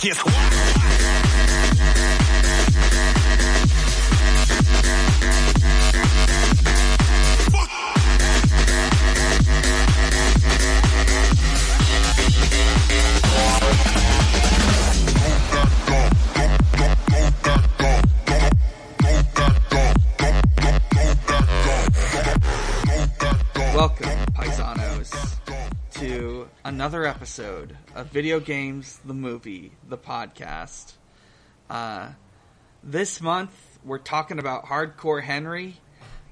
can't squat. Episode of Video Games, the Movie, the podcast. Uh, this month, we're talking about Hardcore Henry,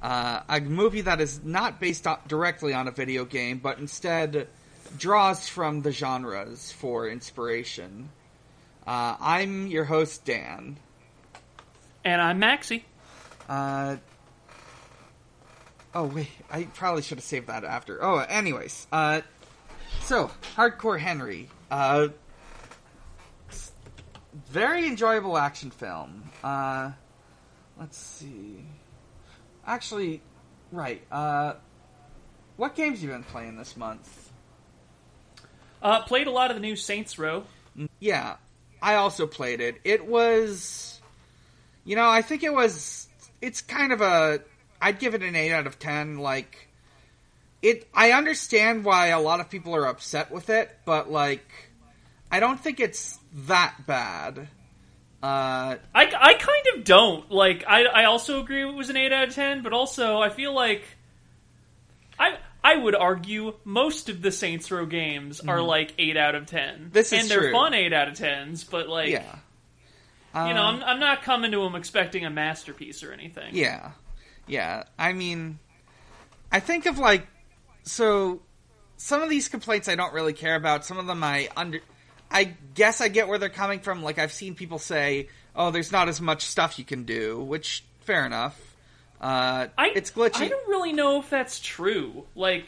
uh, a movie that is not based directly on a video game, but instead draws from the genres for inspiration. Uh, I'm your host, Dan. And I'm Maxie. Uh, oh wait, I probably should have saved that after. Oh, anyways, uh, so Hardcore Henry, uh, very enjoyable action film. Uh, let's see. Actually, right. Uh, what games you been playing this month? Uh, played a lot of the new Saints Row. Yeah, I also played it. It was, you know, I think it was. It's kind of a. I'd give it an eight out of ten. Like, it. I understand why a lot of people are upset with it, but like, I don't think it's that bad. Uh, I, I kind of don't. Like, I, I also agree it was an 8 out of 10, but also I feel like. I I would argue most of the Saints Row games are like 8 out of 10. Mm-hmm. This is And they're true. fun 8 out of 10s, but like. yeah. You know, Uh, I'm, I'm not coming to them expecting a masterpiece or anything. Yeah. Yeah. I mean, I think of like, so some of these complaints I don't really care about. Some of them I under, I guess I get where they're coming from. Like I've seen people say, oh, there's not as much stuff you can do, which fair enough. Uh, I, it's glitchy. I don't really know if that's true. Like.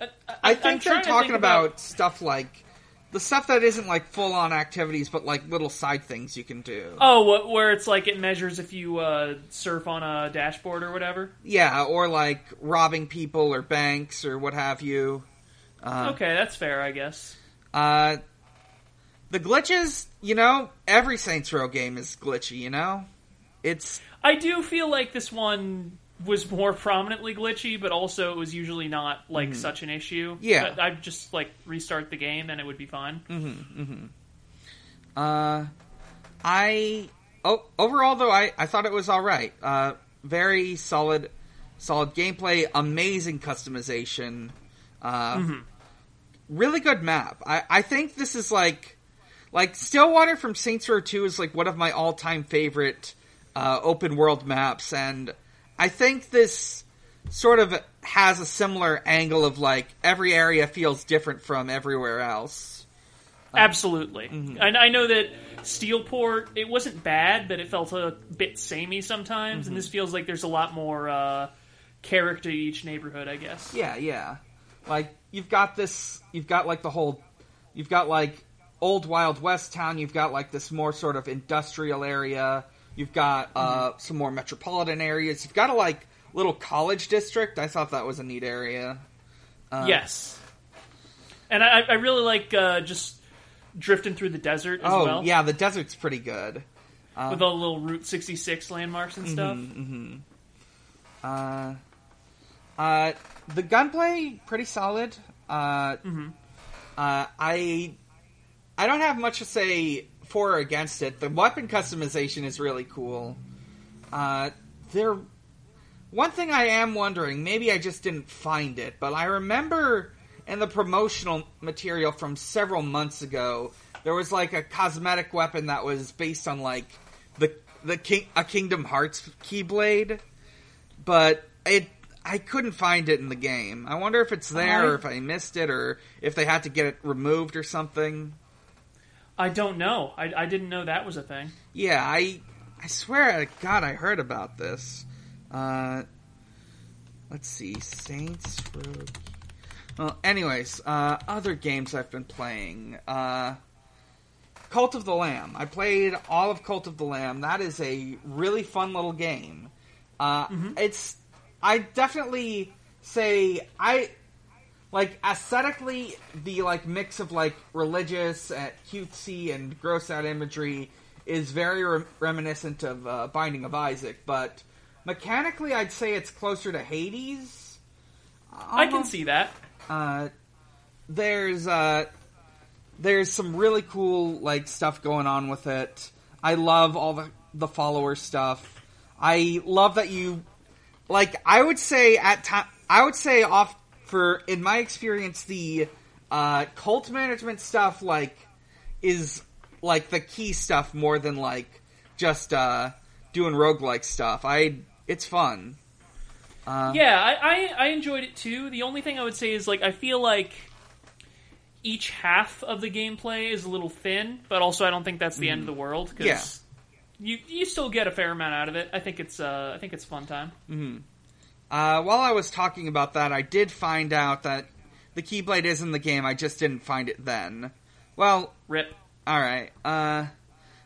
I, I I'm think they're talking think about, stuff like the stuff that isn't like full on activities, but like little side things you can do. Oh, what, where it's like it measures if you uh, surf on a dashboard or whatever. Yeah, or like robbing people or banks or what have you. Uh, Okay, that's fair, I guess. Uh, the glitches, you know, every Saints Row game is glitchy. You know, it's I do feel like this one was more prominently glitchy, but also it was usually not like such an issue. Mm-hmm. Yeah. But I'd just like restart the game and it would be fine. uh, I oh overall though I I thought it was all right. Uh, very solid, solid gameplay, amazing customization. Uh, really good map. I I think this is like like Stillwater from Saints Row Two is like one of my all time favorite uh, open world maps, and I think this sort of has a similar angle of like every area feels different from everywhere else. Absolutely. Mm-hmm. And I know that Steelport it wasn't bad, but it felt a bit samey sometimes, Mm-hmm. and this feels like there's a lot more uh, character to each neighborhood. I guess. Yeah, yeah. Like you've got this, you've got like the whole, you've got like old Wild West town. You've got like this more sort of industrial area. You've got uh, some more metropolitan areas. You've got a like little college district. I thought that was a neat area. Uh, yes. And I, I really like uh, just drifting through the desert as Oh well. yeah, the desert's pretty good. with all the little Route 66 landmarks and stuff. Mm-hmm. Uh, uh, the gunplay pretty solid. Uh, uh, I I don't have much to say for or against it. The weapon customization is really cool. Uh, there, one thing I am wondering, maybe I just didn't find it, but I remember in the promotional material from several months ago, there was like a cosmetic weapon that was based on like the the king a Kingdom Hearts keyblade, but it I couldn't find it in the game. I wonder if it's there I- or if I missed it or if they had to get it removed or something. I don't know. I, I didn't know that was a thing. Yeah, I I swear to God I heard about this. Uh, let's see, Saints Row. Well, anyways, uh, other games I've been playing. Uh, Cult of the Lamb. I played all of Cult of the Lamb. That is a really fun little game. Uh, It's I definitely say I like aesthetically, the like mix of like religious, uh, cutesy, and gross out imagery is very re- reminiscent of uh, Binding of Isaac. But mechanically, I'd say it's closer to Hades. I can see that. Uh, there's uh, there's some really cool like stuff going on with it. I love all the the follower stuff. I love that you like. I would say at time. I would say off for in my experience the uh, cult management stuff like is like the key stuff more than like just uh, doing roguelike stuff. I it's fun. Uh, Yeah, I, I I enjoyed it too. The only thing I would say is like I feel like each half of the gameplay is a little thin, but also I don't think that's the end of the world because Yeah. you you still get a fair amount out of it. I think it's uh I think it's fun time. Uh, while I was talking about that, I did find out that the Keyblade is in the game. I just didn't find it then. Well, Rip. all right. Uh,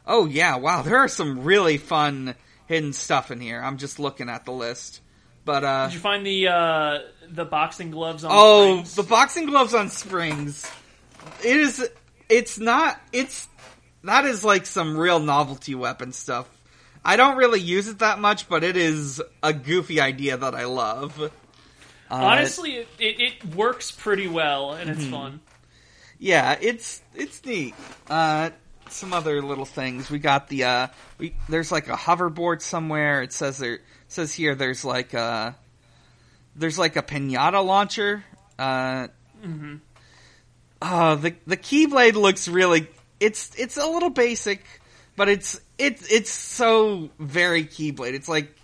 oh yeah, wow. There are some really fun hidden stuff in here. I'm just looking at the list, but uh, Did you find the uh the boxing gloves on? oh, springs? the boxing gloves on springs. It is. It's not. It's that is like some real novelty weapon stuff. I don't really use it that much, but it is a goofy idea that I love. Uh, Honestly, it, it, it works pretty well and Mm-hmm. it's fun. yeah, it's it's neat. Uh, some other little things. We got the uh, we there's like a hoverboard somewhere. It says there says here there's like a there's like a pinata launcher. Uh, oh, the the keyblade looks really. It's it's a little basic, but it's it's it's so very keyblade. It's like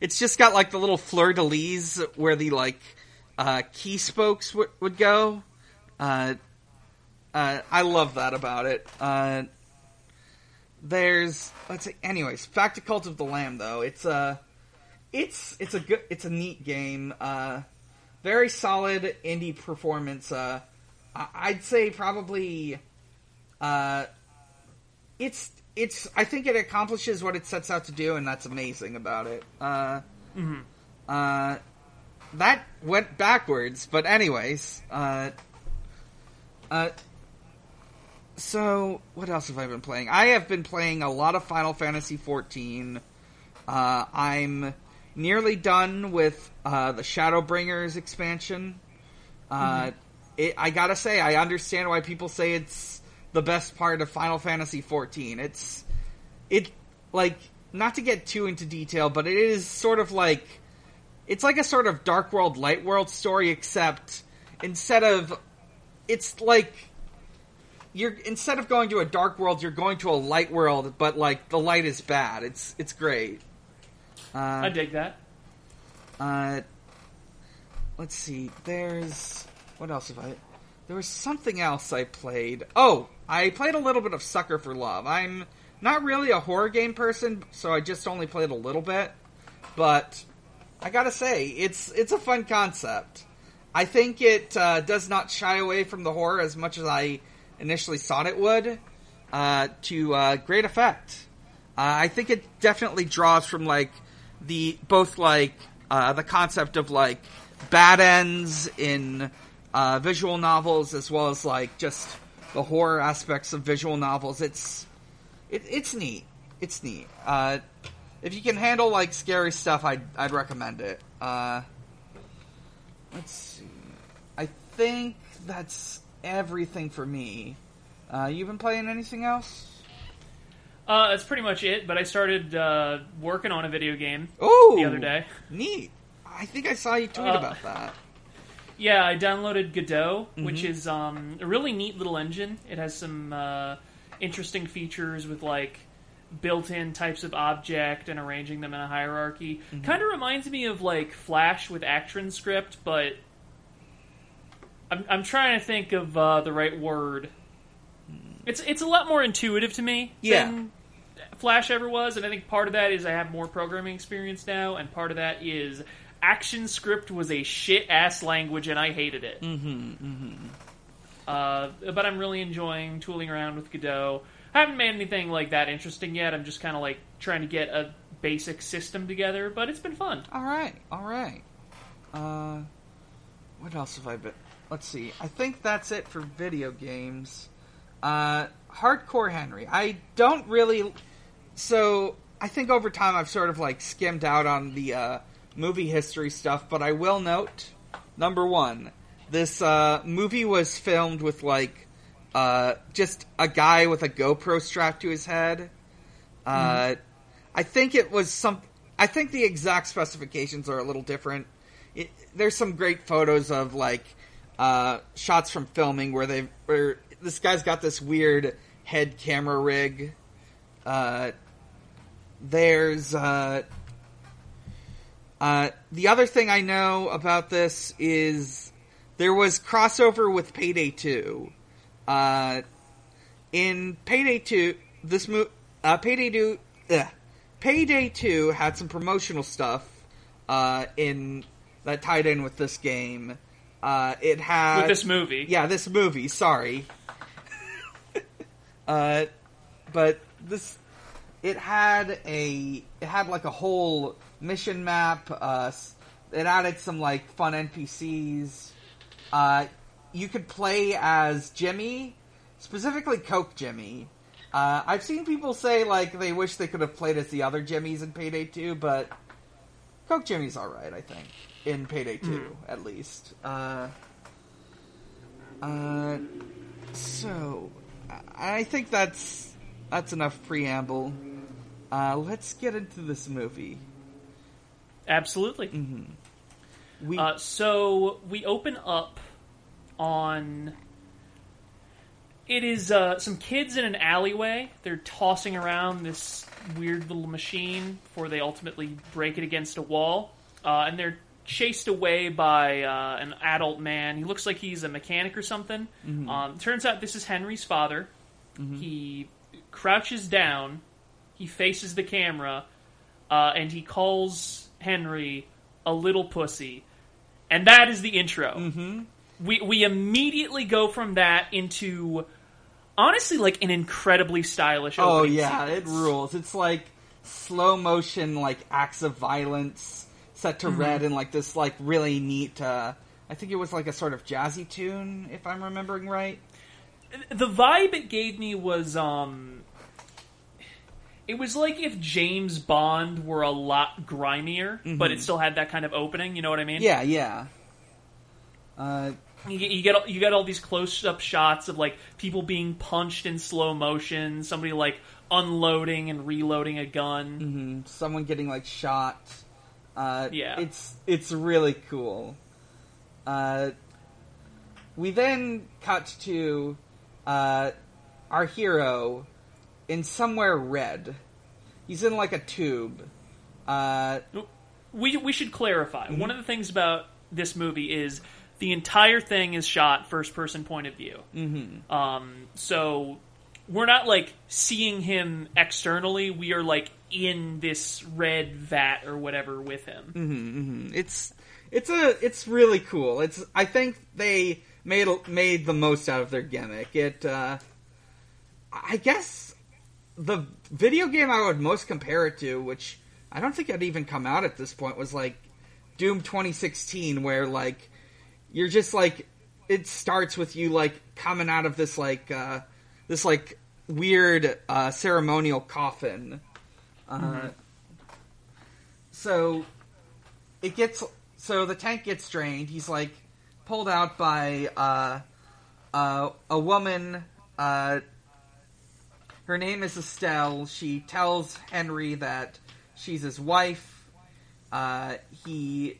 it's just got like the little fleur de lis where the like uh, key spokes would go. Uh, uh, I love that about it. Uh, there's let's see. Anyways, back to Cult of the Lamb though. It's a it's it's a good it's a neat game. Uh, very solid indie performance. Uh, I'd say probably. Uh, it's it's. I think it accomplishes what it sets out to do, and that's amazing about it. Uh, uh, that went backwards, but anyways. Uh, uh, so what else have I been playing? I have been playing a lot of Final Fantasy XIV. Uh, I'm nearly done with uh, the Shadowbringers expansion. Uh, it, I gotta say, I understand why people say it's the best part of Final Fantasy XIV. It's it like not to get too into detail, but it is sort of like it's like a sort of Dark World, Light World story, except instead of it's like you're instead of going to a dark world, you're going to a light world, but like the light is bad. It's it's great. Uh, I dig that. uh, let's see. There's what else have I? There was something else I played. Oh, I played a little bit of Sucker for Love. I'm not really a horror game person, so I just only played a little bit. But I gotta say, it's it's a fun concept. I think it uh, does not shy away from the horror as much as I initially thought it would. Uh, to uh, great effect. Uh, I think it definitely draws from like the both like uh, the concept of like bad ends in uh, visual novels as well as like just the horror aspects of visual novels. It's it, it's neat. It's neat. Uh, if you can handle like scary stuff, I'd I'd recommend it. Uh, let's see. I think that's everything for me. Uh, you been playing anything else? Uh, that's pretty much it. But I started uh, working on a video game Oh, the other day. Neat. I think I saw you tweet Uh, about that. Yeah, I downloaded Godot, which Mm-hmm. is um, a really neat little engine. It has some uh, interesting features with like built-in types of object and arranging them in a hierarchy. Mm-hmm. Kind of reminds me of like Flash with ActionScript, but I'm, I'm trying to think of uh, the right word. It's it's a lot more intuitive to me Yeah. than Flash ever was, and I think part of that is I have more programming experience now, and part of that is ActionScript was a shit ass language, and I hated it. Mm-hmm. Mm-hmm. Uh, but I'm really enjoying tooling around with Godot. I haven't made anything like that interesting yet. I'm just kind of like trying to get a basic system together, but it's been fun. All right, all right. Uh, what else have I been? let's see. I think that's it for video games. Uh, Hardcore Henry. I don't really. So I think over time I've sort of like skimmed out on the uh, movie history stuff, but I will note number one, this uh, movie was filmed with like uh, just a guy with a GoPro strapped to his head. Uh, I think it was some. I think the exact specifications are a little different. It, there's some great photos of like uh, shots from filming where they where this guy's got this weird head camera rig. Uh, there's uh, uh, the other thing I know about this is there was crossover with Payday Two. Uh, in Payday Two, this mo- uh, Payday Two, ugh, Payday Two had some promotional stuff uh, in that tied in with this game. Uh, it had With this movie. yeah, this movie. Sorry. uh, but this it had a it had like a whole mission map. Uh, it added some like fun NPCs. Uh, you could play as Jimmy, specifically Coke Jimmy. Uh, I've seen people say like they wish they could have played as the other Jimmys in Payday 2, but Coke Jimmy's alright, I think. In Payday 2, at least. Uh, uh, so, I I think that's that's enough preamble. Uh, let's get into this movie. Absolutely. We Uh, so we open up on. It is uh, some kids in an alleyway. They're tossing around this weird little machine before they ultimately break it against a wall. Uh, and they're chased away by uh, an adult man. He looks like he's a mechanic or something. Um, turns out this is Henry's father. He crouches down, he faces the camera, uh, and he calls Henry a little pussy. And that is the intro. Mm-hmm. We we immediately go from that into honestly like an incredibly stylish. Oh yeah, it rules. It's like slow motion, like acts of violence set to red, and like this like really neat. Uh, I think it was like a sort of jazzy tune, if I'm remembering right. The vibe it gave me was um. It was like if James Bond were a lot grimier, but it still had that kind of opening. You know what I mean? Yeah, yeah. Uh, You get you get all- you get all these close up shots of like people being punched in slow motion, somebody like unloading and reloading a gun. someone getting like shot. Uh, Yeah. it's it's really cool. Uh, we then cut to uh, our hero in somewhere red. He's in like a tube. Uh, We we should clarify. One of the things about this movie is the entire thing is shot first person point of view. Mm-hmm. Um, so we're not like seeing him externally. We are like in this red vat or whatever with him. it's it's a it's really cool. It's I think they made made the most out of their gimmick. It uh, I guess the video game I would most compare it to, which I don't think had even come out at this point, was like Doom 2016, where like you're just like it starts with you like coming out of this like uh, this like weird uh, ceremonial coffin. Uh, So it gets so the tank gets drained. He's like pulled out by uh, uh, a woman. Her name is Estelle. She tells Henry that she's his wife. Uh, he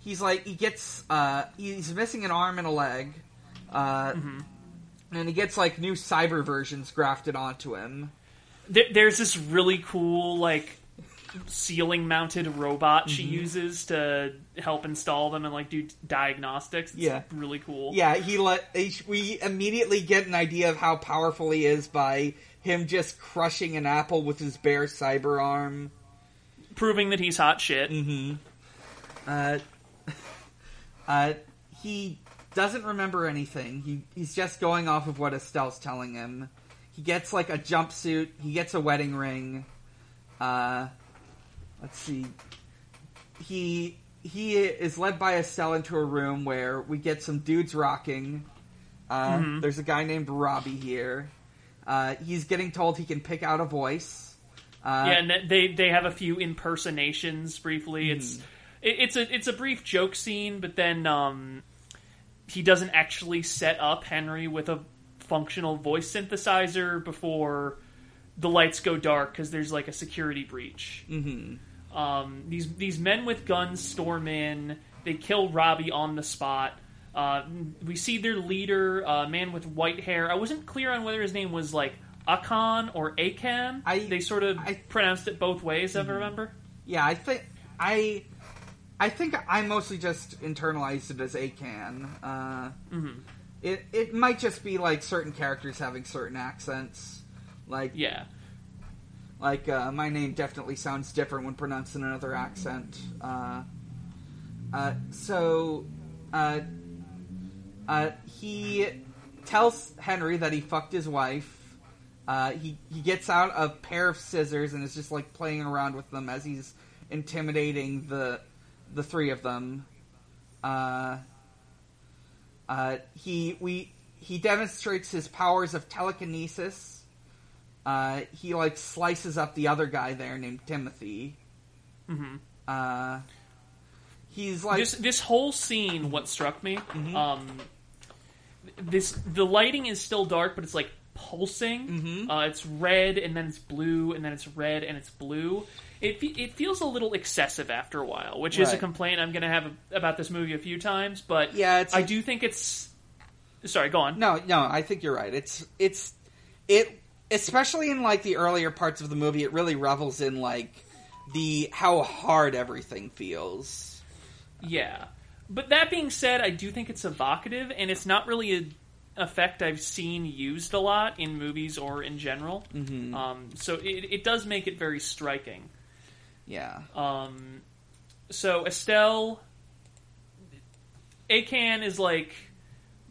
he's like he gets uh, he's missing an arm and a leg, uh, and he gets like new cyber versions grafted onto him. There, there's this really cool like ceiling mounted robot she uses to help install them and like do diagnostics. It's Yeah. really cool. Yeah, he let we immediately get an idea of how powerful he is by him just crushing an apple with his bare cyber arm. proving that he's hot shit. Uh, uh, he doesn't remember anything. He he's just going off of what Estelle's telling him. He gets like a jumpsuit. He gets a wedding ring. Uh, let's see. He he is led by Estelle into a room where we get some dudes rocking. Uh, There's a guy named Robbie here. Uh, he's getting told he can pick out a voice. Uh, yeah, and they they have a few impersonations briefly. It's it, it's a it's a brief joke scene, but then um, he doesn't actually set up Henry with a functional voice synthesizer before the lights go dark because there's like a security breach. Mm-hmm. Um, these these men with guns storm in. They kill Robbie on the spot. Uh, we see their leader, a man with white hair. I wasn't clear on whether his name was like Akan or Akan. I- they sort of I- pronounced it both ways, if I remember. Yeah, I think I, I think I mostly just internalized it as Akan. Uh, It it might just be like certain characters having certain accents, like Yeah. like uh, my name definitely sounds different when pronounced in another accent. Uh, uh, so, uh, he tells Henry that he fucked his wife. Uh, he he gets out a pair of scissors and is just like playing around with them as he's intimidating the the three of them. Uh, uh, he we he demonstrates his powers of telekinesis. Uh, he like slices up the other guy there named Timothy. hmm Uh, he's like this this whole scene what struck me um this the lighting is still dark but it's like pulsing uh, it's red and then it's blue and then it's red and it's blue it, it feels a little excessive after a while which is a complaint i'm going to have about this movie a few times but Yeah, i a- do think it's sorry go on no no I think you're right. It's it's it especially in like the earlier parts of the movie. It really revels in like the how hard everything feels. Yeah. But that being said, I do think it's evocative, and it's not really a effect I've seen used a lot in movies or in general. Mm-hmm. Um, so it, it does make it very striking. Yeah. Um, so Estelle, Akan is like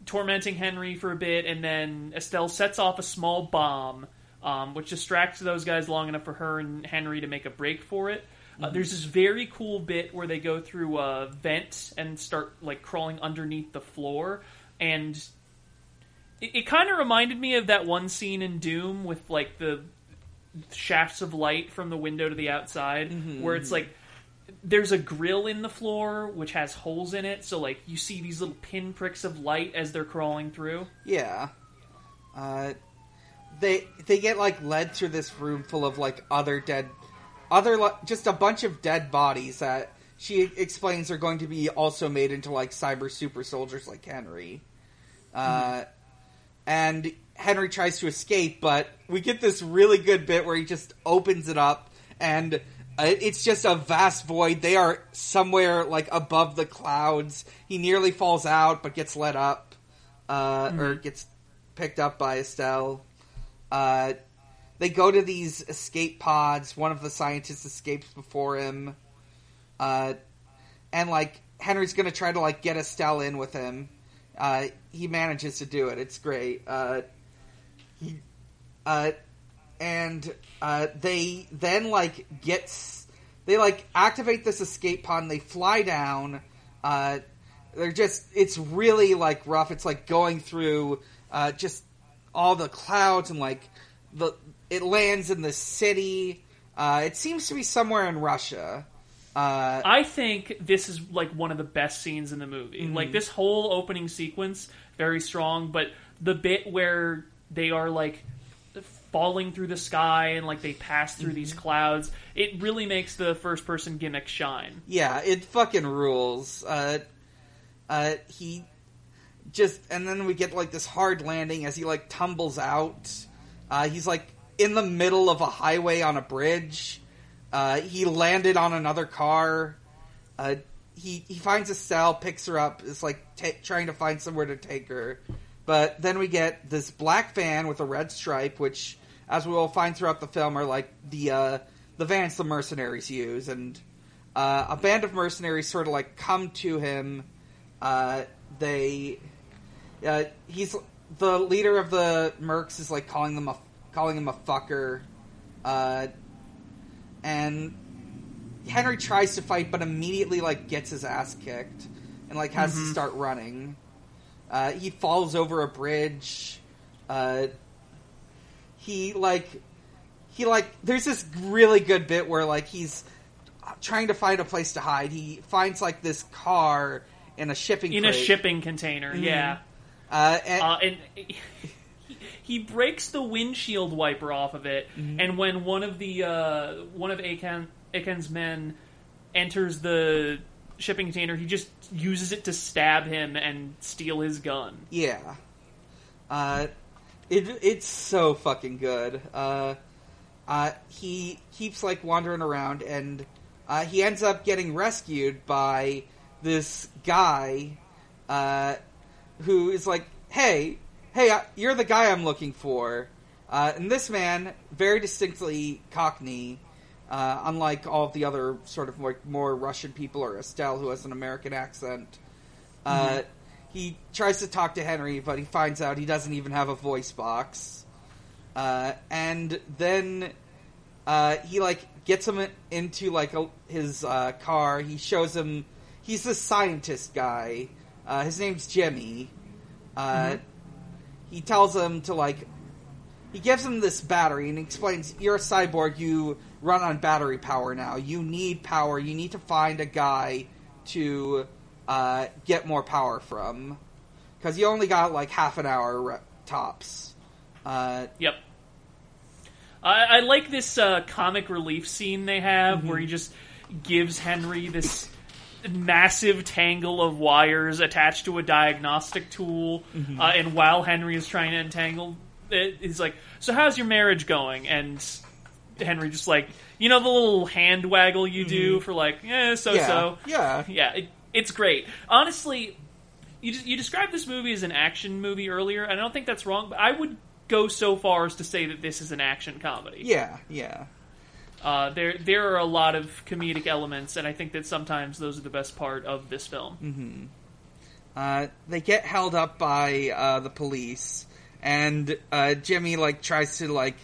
tormenting Henry for a bit, and then Estelle sets off a small bomb, um, which distracts those guys long enough for her and Henry to make a break for it. Uh, there's this very cool bit where they go through a vent and start like crawling underneath the floor, and it, it kind of reminded me of that one scene in Doom with like the shafts of light from the window to the outside, where it's like there's a grill in the floor which has holes in it, so like you see these little pinpricks of light as they're crawling through. Yeah. Uh, they they get like led through this room full of like other dead, other just a bunch of dead bodies that she explains are going to be also made into like cyber super soldiers like Henry. Uh, and Henry tries to escape, but we get this really good bit where he just opens it up and. uh, It's just a vast void. They are somewhere like above the clouds. He nearly falls out, but gets let up uh, or gets picked up by Estelle. Uh, they go to these escape pods. One of the scientists escapes before him, uh, and like Henry's gonna try to like get Estelle in with him. Uh, he manages to do it. It's great. Uh, he, uh, and uh, they then like gets they like activate this escape pod and they fly down. Uh, they're just it's really like rough. It's like going through just all the clouds and like the it lands in the city. Uh, it seems to be somewhere in Russia. Uh, I think this is like one of the best scenes in the movie. Like this whole opening sequence, very strong, but the bit where they are like falling through the sky and like they pass through these clouds, it really makes the first person gimmick shine. Yeah, it fucking rules. Uh, uh, he just, and then we get like this hard landing as he like tumbles out. Uh, he's like in the middle of a highway on a bridge. Uh, he landed on another car. Uh, he he finds Estelle, picks her up, is like ta trying to find somewhere to take her. But then we get this black van with a red stripe, which, as we will find throughout the film, are like the uh, the vans the mercenaries use, and uh, a band of mercenaries sort of like come to him. Uh, they, uh, he's the leader of the mercs is like calling them a calling him a fucker, uh, and Henry tries to fight, but immediately like gets his ass kicked and like has to start running. Uh, he falls over a bridge. Uh, he like he like there's this really good bit where like he's trying to find a place to hide. He finds like this car in a shipping in a shipping container. Yeah, Uh, and, uh, and he, he breaks the windshield wiper off of it, Mm-hmm. and when one of the uh, one of Akan, Akan's men enters the shipping container, he just uses it to stab him and steal his gun. Yeah. Uh, it it's so fucking good. Uh, uh, he keeps like wandering around, and uh, he ends up getting rescued by this guy, uh, who is like, "Hey, hey, you're the guy I'm looking for." Uh, and this man, very distinctly Cockney, uh, unlike all of the other sort of more, more Russian people or Estelle, who has an American accent. Uh, he tries to talk to Henry, but he finds out he doesn't even have a voice box. Uh, and then uh, he like gets him into like a, his uh, car. He shows him he's the scientist guy. Uh, his name's Jimmy. Uh, He tells him to like he gives him this battery and explains you're a cyborg. You run on battery power now. You need power. You need to find a guy to uh, get more power from. Because you only got like half an hour re- tops. Uh, Yep. I, I like this uh, comic relief scene they have where he just gives Henry this massive tangle of wires attached to a diagnostic tool, uh, and while Henry is trying to entangle it, he's like, "So how's your marriage going?" And Henry just like, you know, the little hand waggle you do for like, eh, so yeah so. yeah Yeah, it, it's great. Honestly, you you described this movie as an action movie earlier, and I don't think that's wrong. But I would go so far as to say that this is an action comedy. yeah yeah Uh, there there are a lot of comedic elements, and I think that sometimes those are the best part of this film. uh, they get held up by uh, the police and uh, jimmy like tries to like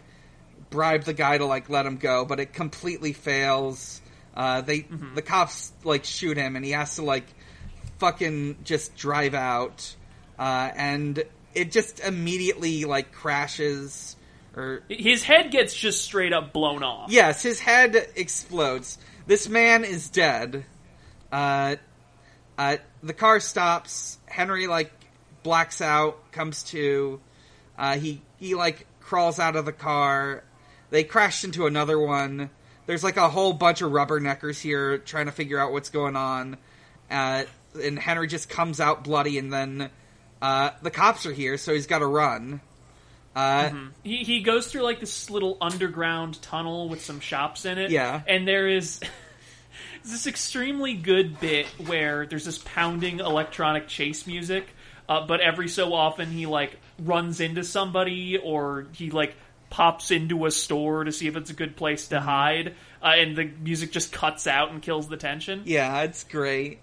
bribe the guy to like let him go but it completely fails. Uh, they the cops like shoot him and he has to like fucking just drive out. Uh, and it just immediately like crashes or His head gets just straight up blown off. Yes, his head explodes. This man is dead. Uh, uh, the car stops. Henry like blacks out, comes to. Uh, he he like crawls out of the car. They crash into another one. There's like a whole bunch of rubberneckers here trying to figure out what's going on. Uh, and Henry just comes out bloody, and then uh, the cops are here, so he's got to run. Uh, He he goes through like this little underground tunnel with some shops in it. Yeah. and there is. This extremely good bit where there's this pounding electronic chase music, uh, but every so often he like runs into somebody or he like pops into a store to see if it's a good place to hide, uh, and the music just cuts out and kills the tension. Yeah, it's great.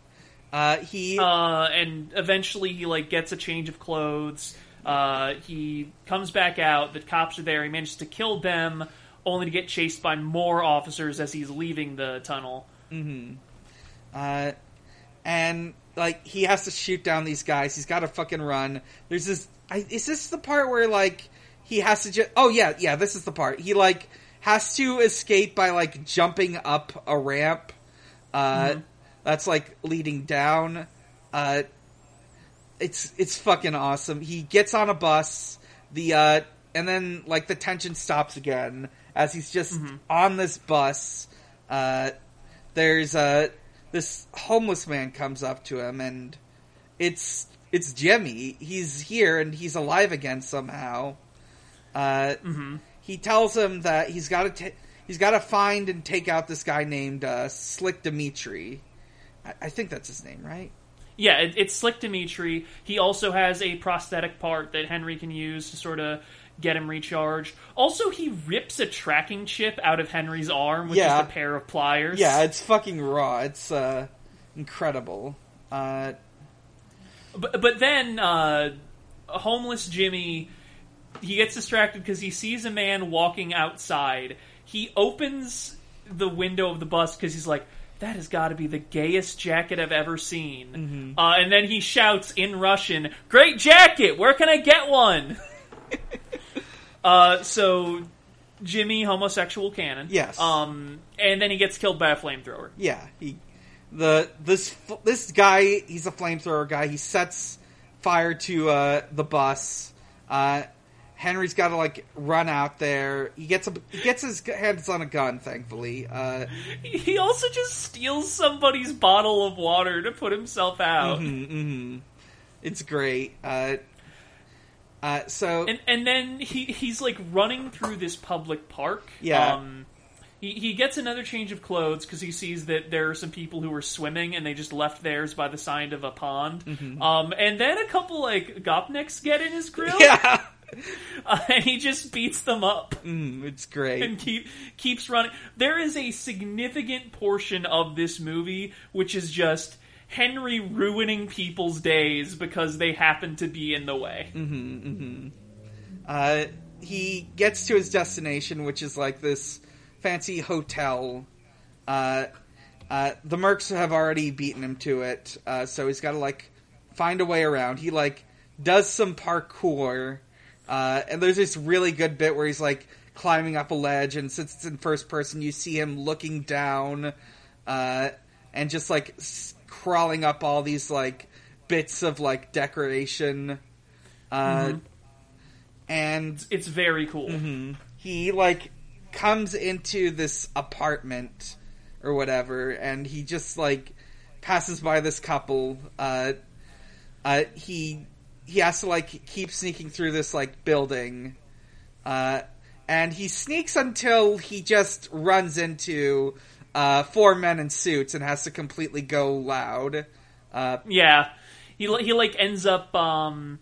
Uh, he Uh, and eventually he like gets a change of clothes. Uh, he comes back out. The cops are there. He manages to kill them, only to get chased by more officers as he's leaving the tunnel. uh, and like he has to shoot down these guys. He's got to fucking run. There's this. I, is this the part where like he has to just? Oh yeah, yeah. This is the part. He like has to escape by like jumping up a ramp. Uh, That's like leading down. Uh, it's it's fucking awesome. He gets on a bus. The uh, and then like the tension stops again as he's just on this bus. Uh, there's uh this homeless man comes up to him and it's it's Jimmy. He's here and he's alive again somehow. Uh, He tells him that he's got to he's got to find and take out this guy named uh, Slick Dimitri. I, I think that's his name, right? Yeah, it, it's Slick Dimitri. He also has a prosthetic part that Henry can use to sort of get him recharged. Also, he rips a tracking chip out of Henry's arm with Yeah. just a pair of pliers. Yeah, it's fucking raw. It's uh, incredible. Uh, But, but then, uh, homeless Jimmy, he gets distracted because he sees a man walking outside. He opens the window of the bus because he's like, "That has got to be the gayest jacket I've ever seen." Uh, and then he shouts in Russian, "Great jacket! Where can I get one?" uh, so Jimmy, homosexual canon. Yes. Um, and then he gets killed by a flamethrower. Yeah, he the this this guy he's a flamethrower guy. He sets fire to uh, the bus. Henry's got to like run out there. He gets a he gets his hands on a gun. Thankfully, uh, He also just steals somebody's bottle of water to put himself out. Mm-hmm. it's great. Uh, uh, so And and then he he's like running through this public park. Yeah. Um, he, he gets another change of clothes because he sees that there are some people who are swimming and they just left theirs by the side of a pond. Um, and then a couple like gopniks get in his grill, yeah, uh, and he just beats them up Mm, it's great. and keep keeps running. There is a significant portion of this movie which is just Henry ruining people's days because they happen to be in the way. Uh, he gets to his destination, which is like this fancy hotel. Uh, uh, the mercs have already beaten him to it, uh, so he's got to like find a way around. He like does some parkour, uh, and there's this really good bit where he's like climbing up a ledge, and since it's in first person, you see him looking down, uh, and just like s- crawling up all these like bits of like decoration. Uh, and It's very cool. he like comes into this apartment or whatever and he just like passes by this couple uh uh he he has to like keep sneaking through this like building uh and he sneaks until he just runs into uh four men in suits and has to completely go loud uh Yeah, he he like ends up. um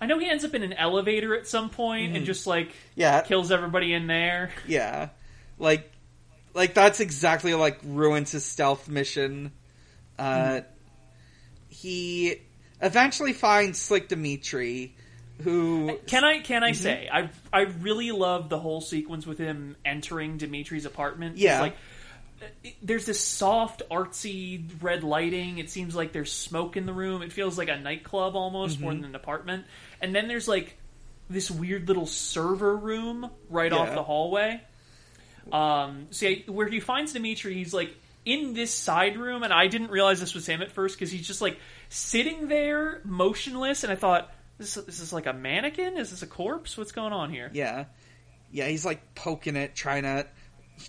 I know he ends up in an elevator at some point and just like yeah kills everybody in there. Yeah, like, like that's exactly like ruins his stealth mission. Uh, he eventually finds Slick Dimitri, who Can I can I say I I really love the whole sequence with him entering Dimitri's apartment. Yeah. like there's this soft artsy red lighting. It seems like there's smoke in the room. It feels like a nightclub almost more than an apartment. And then there's like this weird little server room right off the hallway. Um, see where he finds Dimitri, he's like in this side room, and I didn't realize this was him at first because he's just like sitting there motionless, and I thought. Is this, is this like a mannequin? Is this a corpse? What's going on here? yeah, yeah, he's like poking it, trying to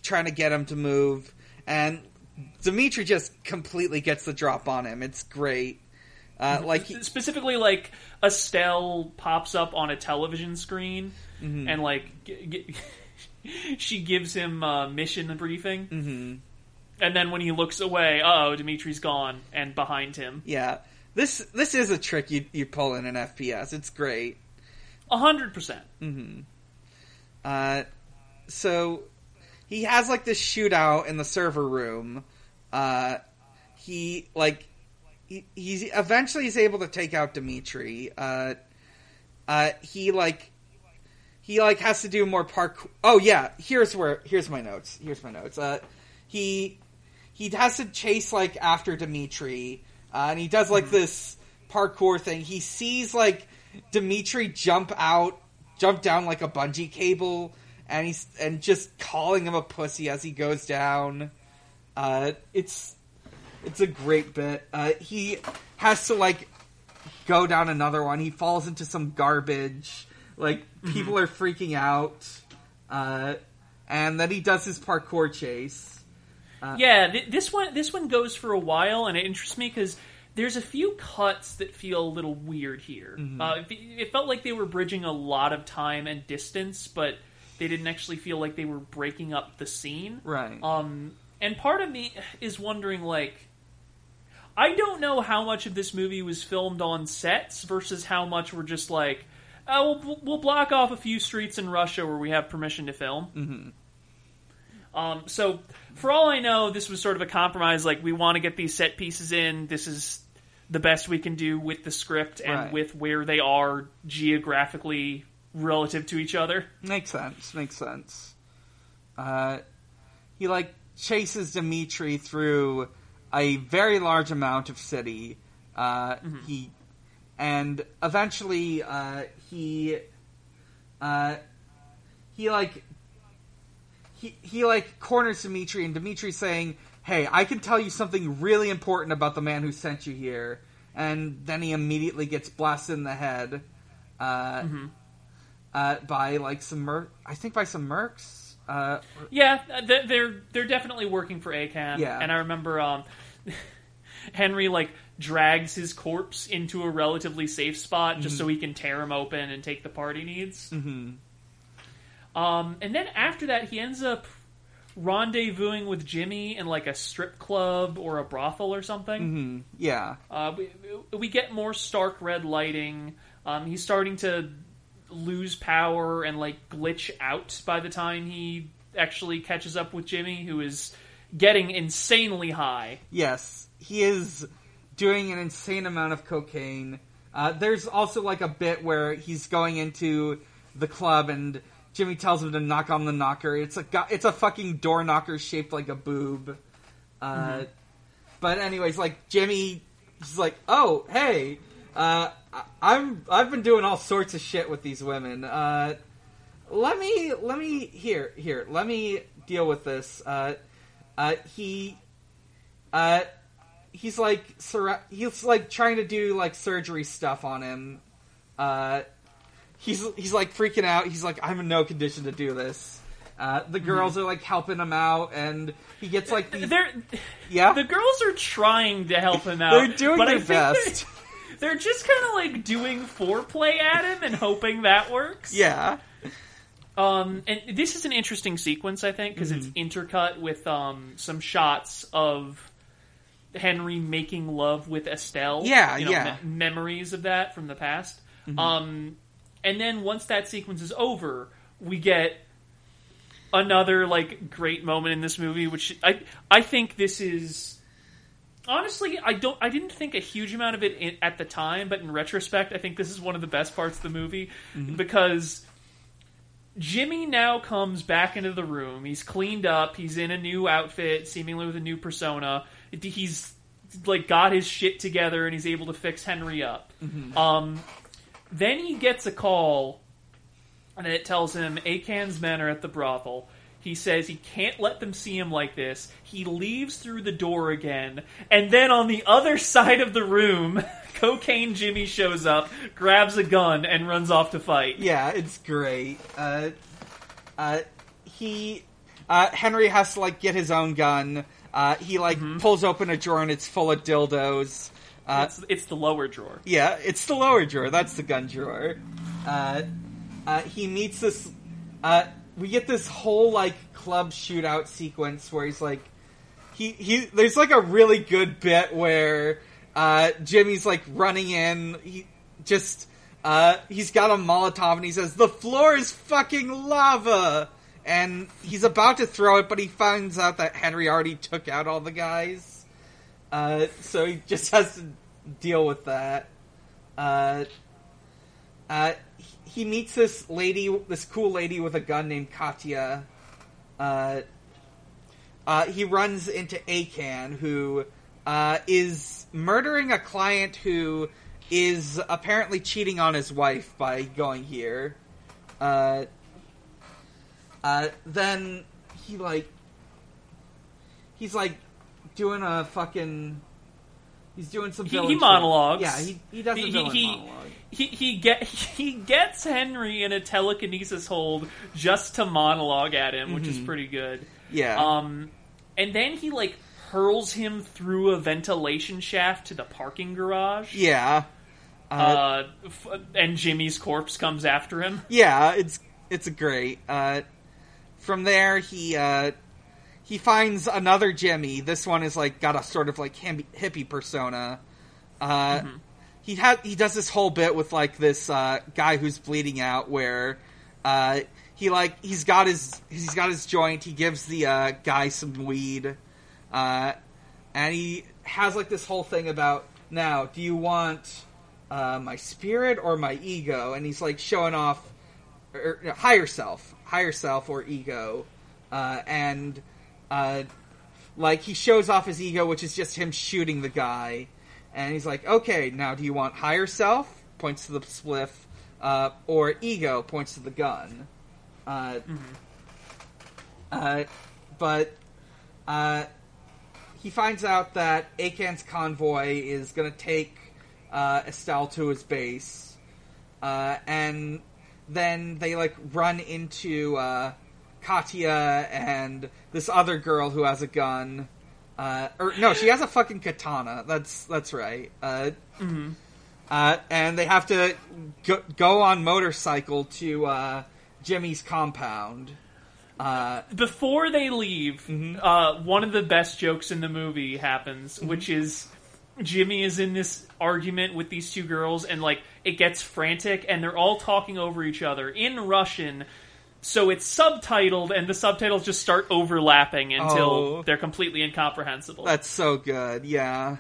trying to get him to move, and Dimitri just completely gets the drop on him. It's great. Uh, like he, Specifically, like Estelle pops up on a television screen, and like g- g- she gives him a mission briefing, mm-hmm. And then when he looks away, uh oh, Dimitri's gone, and behind him, yeah, this this is a trick you you pull in an FPS. It's great. a hundred percent. Uh, so he has like this shootout in the server room. Uh, he like he, he's eventually he's able to take out Dimitri. Uh, uh, he like he like has to do more park. Oh yeah, here's where here's my notes. Here's my notes. Uh, he he has to chase like after Dimitri, uh, and he does like this parkour thing. He sees like Dimitri jump out, jump down like a bungee cable, and he's and just calling him a pussy as he goes down. Uh, it's it's a great bit. Uh, he has to like go down another one. He falls into some garbage. Like people are freaking out, uh, and then he does his parkour chase. Yeah, th- this one this one goes for a while, and it interests me because there's a few cuts that feel a little weird here. Uh, it, it felt like they were bridging a lot of time and distance, but they didn't actually feel like they were breaking up the scene. Right. Um, and part of me is wondering, like, I don't know how much of this movie was filmed on sets versus how much were just like, oh, we'll, we'll block off a few streets in Russia where we have permission to film. Mm-hmm. Um, so, for all I know, this was sort of a compromise. Like, we want to get these set pieces in. This is the best we can do with the script and Right. with where they are geographically relative to each other. Makes sense. Makes sense. Uh, he like chases Dimitri through a very large amount of city. Uh, He and eventually uh, he uh, he like he he like corners Dimitri, and Dimitri's saying, "Hey, I can tell you something really important about the man who sent you here." And then he immediately gets blasted in the head uh, uh, by like some mer- I think by some mercs. Uh, Yeah, they're they're, definitely working for Akan. Yeah. and I remember um, Henry like drags his corpse into a relatively safe spot just so he can tear him open and take the part he needs. mhm. Um, and then after that, he ends up rendezvousing with Jimmy in like a strip club or a brothel or something. Mhm. Yeah, Uh, we, we get more stark red lighting. Um, he's starting to lose power and like glitch out by the time he actually catches up with Jimmy, who is getting insanely high. Yes, he is doing an insane amount of cocaine. Uh, there's also like a bit where he's going into the club and Jimmy tells him to knock on the knocker. It's a it's a fucking door knocker shaped like a boob. Uh, But anyways, like Jimmy, he's like, "Oh, hey, uh, I'm I've been doing all sorts of shit with these women. Uh, let me let me here here let me deal with this." Uh, uh, he uh, he's like he's like trying to do like surgery stuff on him. He's he's like freaking out. He's like, I'm in no condition to do this. Uh, the girls are like helping him out, and he gets like these, They're, yeah, the girls are trying to help him out. they're doing but their I think they're- best. They're, just kind of like doing foreplay at him and hoping that works. Yeah, Um, and this is an interesting sequence, I think, because it's intercut with um, some shots of Henry making love with Estelle. Yeah, you know, yeah. me- memories of that from the past. Um, and then once that sequence is over, we get another like great moment in this movie, which I I think this is honestly I don't I didn't think a huge amount of it in, at the time, but in retrospect, I think this is one of the best parts of the movie because Jimmy now comes back into the room. He's cleaned up. He's in a new outfit, seemingly with a new persona. He's like got his shit together and he's able to fix Henry up. Um, then he gets a call, and it tells him Akan's men are at the brothel. He says he can't let them see him like this. He leaves through the door again, and then on the other side of the room, Cocaine Jimmy shows up, grabs a gun, and runs off to fight. yeah, it's great. Uh, uh, he uh, Henry has to like get his own gun. Uh, he like pulls open a drawer and it's full of dildos. Uh, it's, it's the lower drawer. Yeah, it's the lower drawer. That's the gun drawer. Uh, uh, he meets this. Uh, we get this whole like club shootout sequence where he's like, he he. There's like a really good bit where uh, Jimmy's like running in. He just uh, he's got a Molotov and he says, "The floor is fucking lava." And he's about to throw it, but he finds out that Henry already took out all the guys. Uh, so he just has to deal with that. Uh, uh, he- meets this lady, this cool lady with a gun named Katya. Uh, uh, he runs into Akan, who uh, is murdering a client who is apparently cheating on his wife by going here. Uh, uh, then he like he's like doing a fucking he's doing some He, he shit. monologues. Yeah, he he does a He- villain he- monologue. He he get he gets Henry in a telekinesis hold just to monologue at him, which is pretty good. Yeah. Um, and then he like hurls him through a ventilation shaft to the parking garage. yeah. Uh, Uh, f- and Jimmy's corpse comes after him. yeah, it's it's great. Uh, from there, he uh, he finds another Jimmy. This one is like got a sort of like hippie persona. Uh, He had he does this whole bit with like this uh, guy who's bleeding out, where uh, he like he's got his he's got his joint. He gives the uh, guy some weed, uh, and he has like this whole thing about now. Do you want uh, my spirit or my ego? And he's like showing off or, or, higher self, higher self or ego, uh, and uh, like he shows off his ego, which is just him shooting the guy, and he's like, "Okay, now do you want higher self?" Points to the spliff, uh, or ego points to the gun. Uh, uh, but uh, he finds out that Akan's convoy is going to take uh, Estelle to his base, uh, and then they like run into uh, Katya and this other girl who has a gun. Uh, or no, she has a fucking katana. That's that's right. Uh, uh, and they have to go, go on motorcycle to uh, Jimmy's compound. Uh, Before they leave, uh, one of the best jokes in the movie happens, which is Jimmy is in this argument with these two girls, and like it gets frantic, and they're all talking over each other in Russian. So it's subtitled, and the subtitles just start overlapping until Oh. they're completely incomprehensible. that's so good. Yeah.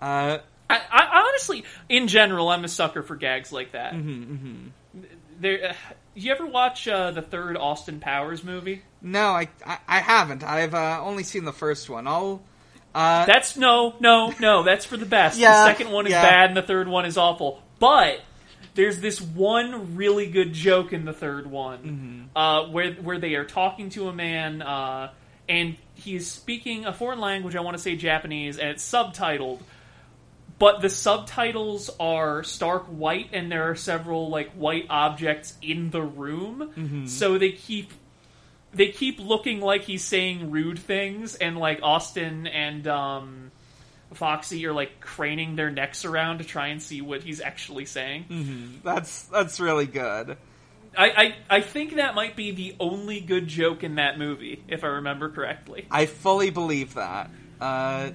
Uh, I, I honestly, in general, I'm a sucker for gags like that. Mm-hmm, There, uh, you ever watch uh, the third Austin Powers movie? no, I, I I haven't. I've uh, only seen the first one. I'll. Uh, That's no, no, no. That's for the best. Yeah, the second one is yeah. bad, and the third one is awful. But there's this one really good joke in the third one, Mm-hmm. uh, where where they are talking to a man, uh, and is speaking a foreign language. I want to say Japanese, and it's subtitled. But the subtitles are stark white, and there are several like white objects in the room, Mm-hmm. so they keep they keep looking like he's saying rude things, and like Austin and um, Foxy are like craning their necks around to try and see what he's actually saying. that's that's really good. I, I I think that might be the only good joke in that movie, if I remember correctly. I fully believe that. Uh,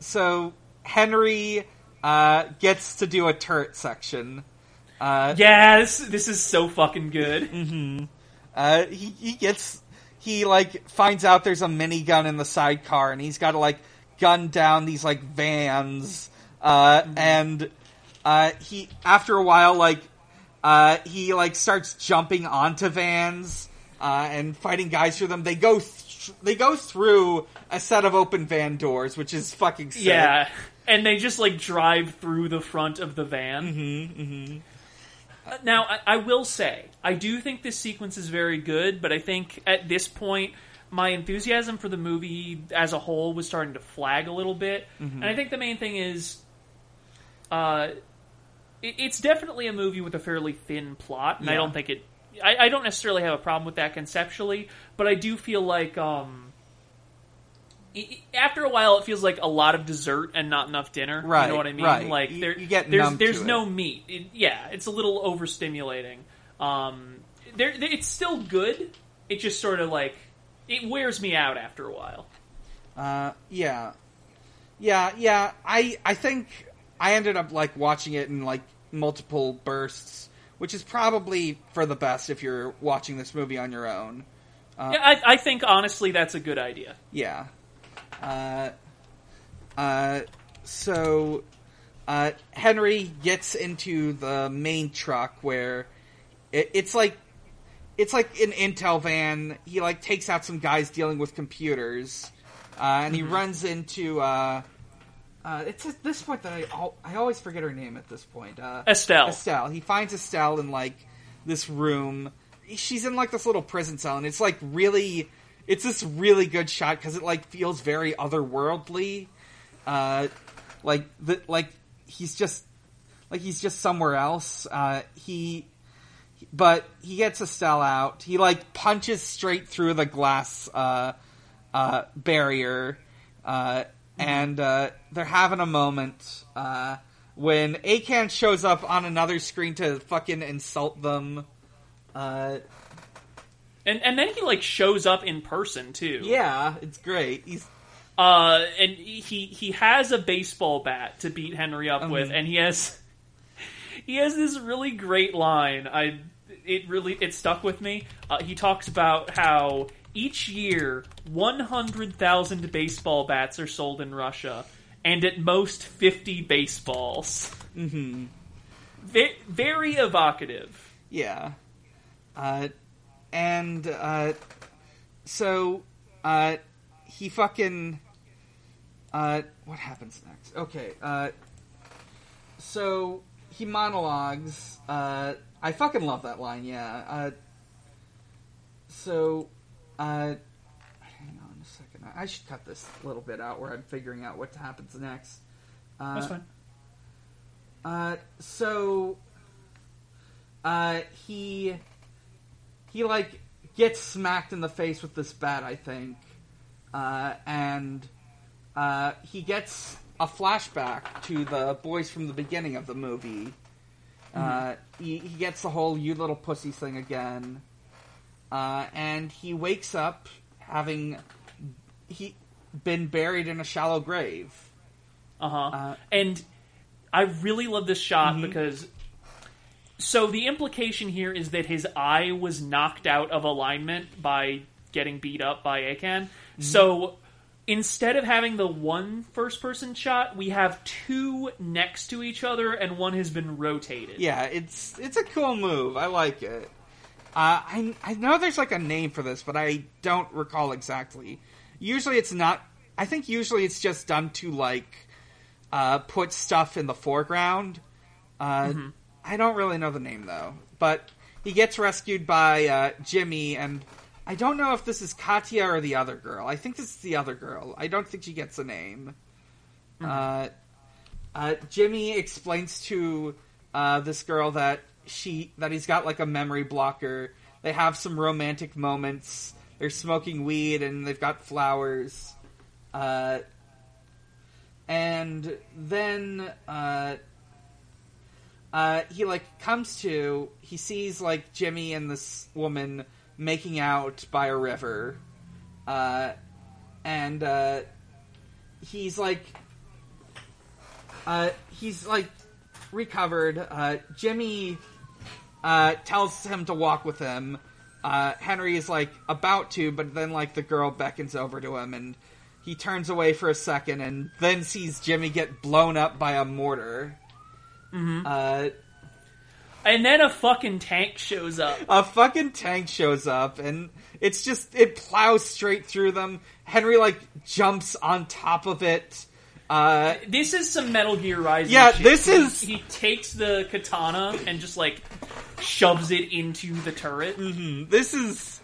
so Henry uh, gets to do a turret section. Uh, Yeah, this, this is so fucking good. uh, he he gets he like finds out there's a minigun in the sidecar, and he's got to like gun down these like vans. Uh, and uh, he after a while like uh, he like starts jumping onto vans uh, and fighting guys through them. They go th- they go through a set of open van doors, which is fucking sick. Yeah, and they just like drive through the front of the van. Mm-hmm, Uh, now, I, I will say, I do think this sequence is very good, but I think at this point, my enthusiasm for the movie as a whole was starting to flag a little bit. And I think the main thing is, uh, it, it's definitely a movie with a fairly thin plot, and I don't think it. I, I don't necessarily have a problem with that conceptually, but I do feel like um, i- i- after a while, it feels like a lot of dessert and not enough dinner. Right, you know what I mean? right. Like You- there, you get there's there's no it. meat. It, yeah, it's a little overstimulating. Um, there- it's still good. It just sort of like it wears me out after a while. Uh, yeah, yeah, yeah. I I think I ended up like watching it in like multiple bursts, which is probably for the best if you're watching this movie on your own. yeah, I, I think honestly that's a good idea. Yeah. Uh, uh, so uh, Henry gets into the main truck where it, it's like it's like an intel van. He like takes out some guys dealing with computers, uh, and he runs into. Uh, uh, it's at this point that I al- I always forget her name at this point. Uh, Estelle. Estelle. He finds Estelle in like this room. She's in like this little prison cell, and it's like really, it's this really good shot because it like feels very otherworldly. Uh, like the like he's just like he's just somewhere else. Uh, he, but he gets Estelle out. He like punches straight through the glass uh, uh, barrier, uh, and uh, they're having a moment uh, when Akan shows up on another screen to fucking insult them. Uh, And and then he like shows up in person too. yeah, it's great. He's Uh, and he he has a baseball bat to beat Henry up with, and he has he has this really great line. I it really it stuck with me. Uh, he talks about how each year 100,000 baseball bats are sold in Russia, and at most 50 baseballs. Mm-hmm. Very, very evocative. Yeah. Uh, and uh, so uh, he fucking. Uh, what happens next? Okay, uh, so he monologues. Uh, I fucking love that line. Yeah. Uh, so, uh, hang on a second. I should cut this little bit out where I'm figuring out what happens next. Uh, That's fine. uh, so, uh, he he like gets smacked in the face with this bat, I think, uh, and uh, he gets a flashback to the boys from the beginning of the movie. Uh, he, he gets the whole "you little pussy" thing again, uh, and he wakes up having he been buried in a shallow grave. Uh-huh. Uh, and I really love this shot Mhm. because so the implication here is that his eye was knocked out of alignment by getting beat up by Akan. Mm-hmm. So instead of having the one first person shot, we have two next to each other and one has been rotated. Yeah, it's it's a cool move. I like it. Uh, I I know there's like a name for this, but I don't recall exactly. Usually, it's not. I think usually it's just done to like uh, put stuff in the foreground. Uh, I don't really know the name though, but he gets rescued by uh, Jimmy, and I don't know if this is Katya or the other girl. I think this is the other girl. I don't think she gets a name. Uh, uh, Jimmy explains to uh, this girl that she that he's got like a memory blocker. They have some romantic moments. They're smoking weed and they've got flowers. Uh, and then uh, uh, he like comes to he sees like Jimmy and this woman making out by a river, uh, and uh, he's like uh, he's like recovered. Uh, Jimmy uh, tells him to walk with him. Uh, Henry is like about to, but then like the girl beckons over to him, and he turns away for a second, and then sees Jimmy get blown up by a mortar. Mm-hmm. And then a fucking tank shows up. a fucking tank shows up, and it's just it plows straight through them. Henry like jumps on top of it. Uh, This is some Metal Gear Rising. Yeah, shit. this He- is- He, takes the katana and just like shoves it into the turret. Mm-hmm. This is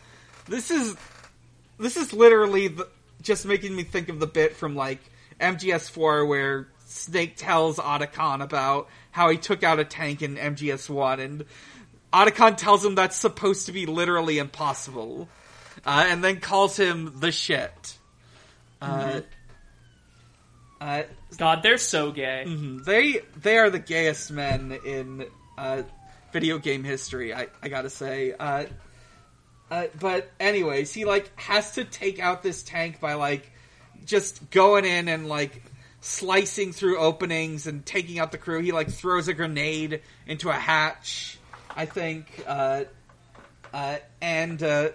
this is this is literally the, just making me think of the bit from like MGS4 where Snake tells Otacon about how he took out a tank in MGS1 and Otacon tells him that's supposed to be literally impossible uh, and then calls him the shit. Uh, uh, God, they're so gay. they they are the gayest men in uh, video game history. I I gotta say. Uh, uh, but anyways, he like has to take out this tank by like just going in and like slicing through openings and taking out the crew. He like throws a grenade into a hatch. I think. Uh, uh, and uh,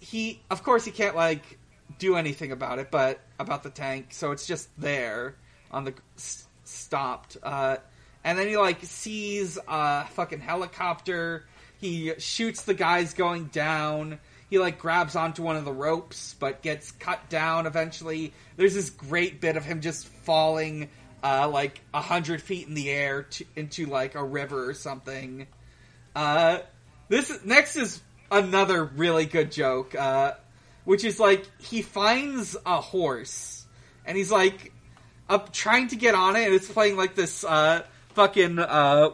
he, of course, he can't like do anything about it, but about the tank, so it's just there on the s- stopped. Uh, and then he like sees a fucking helicopter. He shoots the guys going down. He like grabs onto one of the ropes, but gets cut down eventually. There's this great bit of him just falling uh, like a hundred feet in the air to, into like a river or something. Uh, this next is another really good joke, uh, which is like he finds a horse and he's like up trying to get on it, and it's playing like this uh, fucking uh,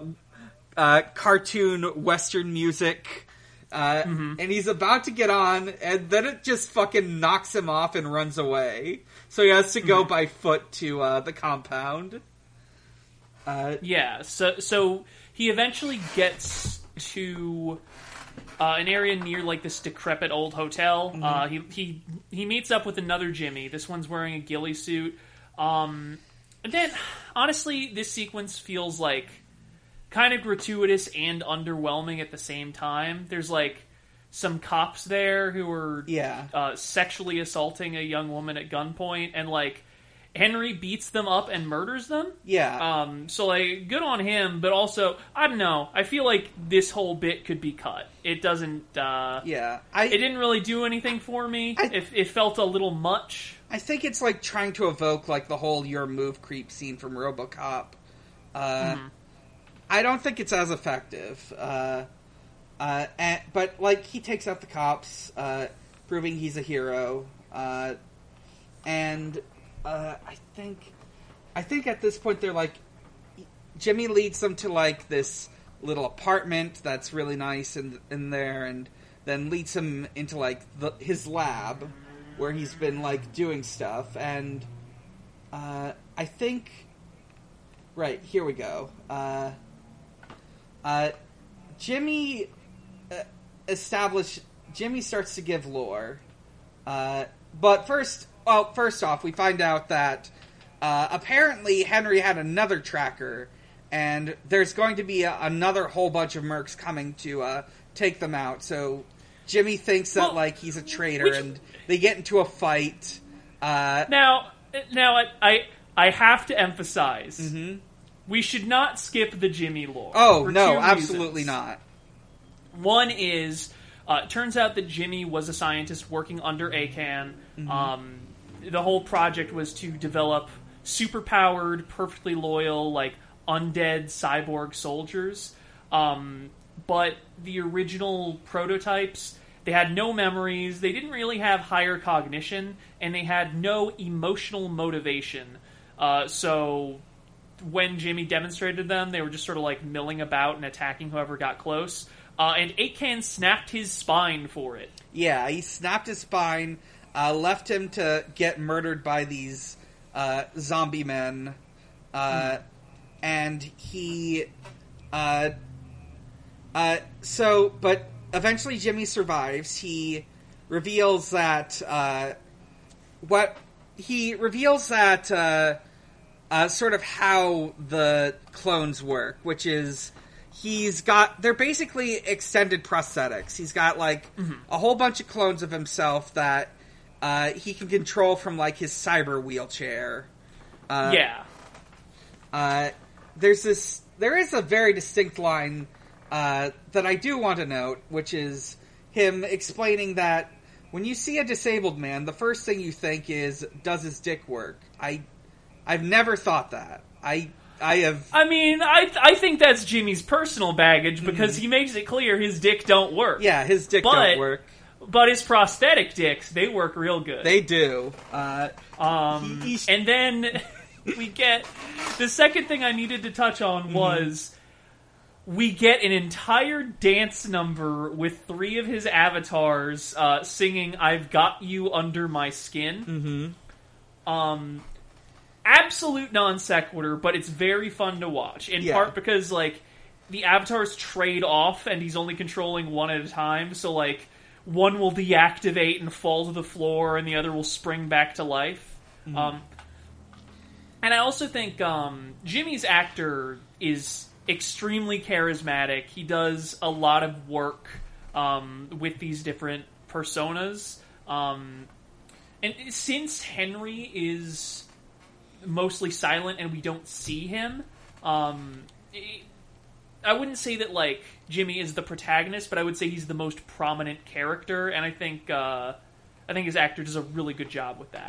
uh, cartoon western music. Uh, And he's about to get on, and then it just fucking knocks him off and runs away. So he has to go by foot to uh, the compound. Uh, Yeah, so so he eventually gets to uh, an area near like this decrepit old hotel. Mm-hmm. Uh, he he he meets up with another Jimmy. This one's wearing a ghillie suit. Um, and then, honestly, this sequence feels like kind of gratuitous and underwhelming at the same time. There's like some cops there who are Yeah. uh, sexually assaulting a young woman at gunpoint, and like Henry beats them up and murders them. Yeah. Um, so like, good on him, but also I don't know. I feel like this whole bit could be cut. It doesn't. Uh, yeah. I It didn't really do anything for me. I- it, it felt a little much. I think it's like trying to evoke like the whole your move creep scene from RoboCop. Uh, I don't think it's as effective. Uh, uh, and, but like he takes out the cops, uh, proving he's a hero. Uh, and uh, I think, I think at this point they're like, Jimmy leads them to like this little apartment that's really nice in in there, and then leads him into like the, his lab where he's been like doing stuff, and uh, I think, right here we go. Uh, Jimmy uh, establish Jimmy starts to give lore, uh, but first, well, first off, we find out that uh, apparently Henry had another tracker, and there's going to be a, another whole bunch of mercs coming to uh, take them out. So Jimmy thinks that Well, like he's a traitor, which- and they get into a fight. Uh, Now, now I I, I have to emphasize. We should not skip the Jimmy lore. Oh no, absolutely reasons. not. One is, uh, it turns out that Jimmy was a scientist working under Akan. Mm-hmm. Um, the whole project was to develop superpowered, perfectly loyal, like undead cyborg soldiers. Um, but the original prototypes, they had no memories, they didn't really have higher cognition, and they had no emotional motivation. Uh, so when Jimmy demonstrated them, they were just sort of like milling about and attacking whoever got close. Uh, and Akan snapped his spine for it. Yeah, he snapped his spine, uh, left him to get murdered by these uh, zombie men, uh, and he, uh, uh, so, but eventually Jimmy survives. He reveals that uh, what he reveals that uh, sort of how the clones work, which is he's got they're basically extended prosthetics. He's got like a whole bunch of clones of himself that uh, he can control from like his cyber wheelchair. Uh, yeah. uh, there's this. There is a very distinct line uh, that I do want to note, which is him explaining that when you see a disabled man, the first thing you think is, "Does his dick work?" I, I've never thought that. I, I have. I mean, I I think that's Jimmy's personal baggage because he makes it clear his dick don't work. Yeah, his dick But- don't work. But his prosthetic dicks, they work real good. They do. Uh, Um, He- he's- and then we get the second thing I needed to touch on was we get an entire dance number with three of his avatars uh, singing "I've Got You Under My Skin." Mm-hmm. Um, absolute non sequitur, but it's very fun to watch. In Yeah. part because like the avatars trade off, and he's only controlling one at a time. So like one will deactivate and fall to the floor, and the other will spring back to life. Um, and I also think um, Jimmy's actor is extremely charismatic. He does a lot of work um, with these different personas. Um, and since Henry is mostly silent and we don't see him, um, I wouldn't say that like Jimmy is the protagonist, but I would say he's the most prominent character, and I think uh, I think his actor does a really good job with that.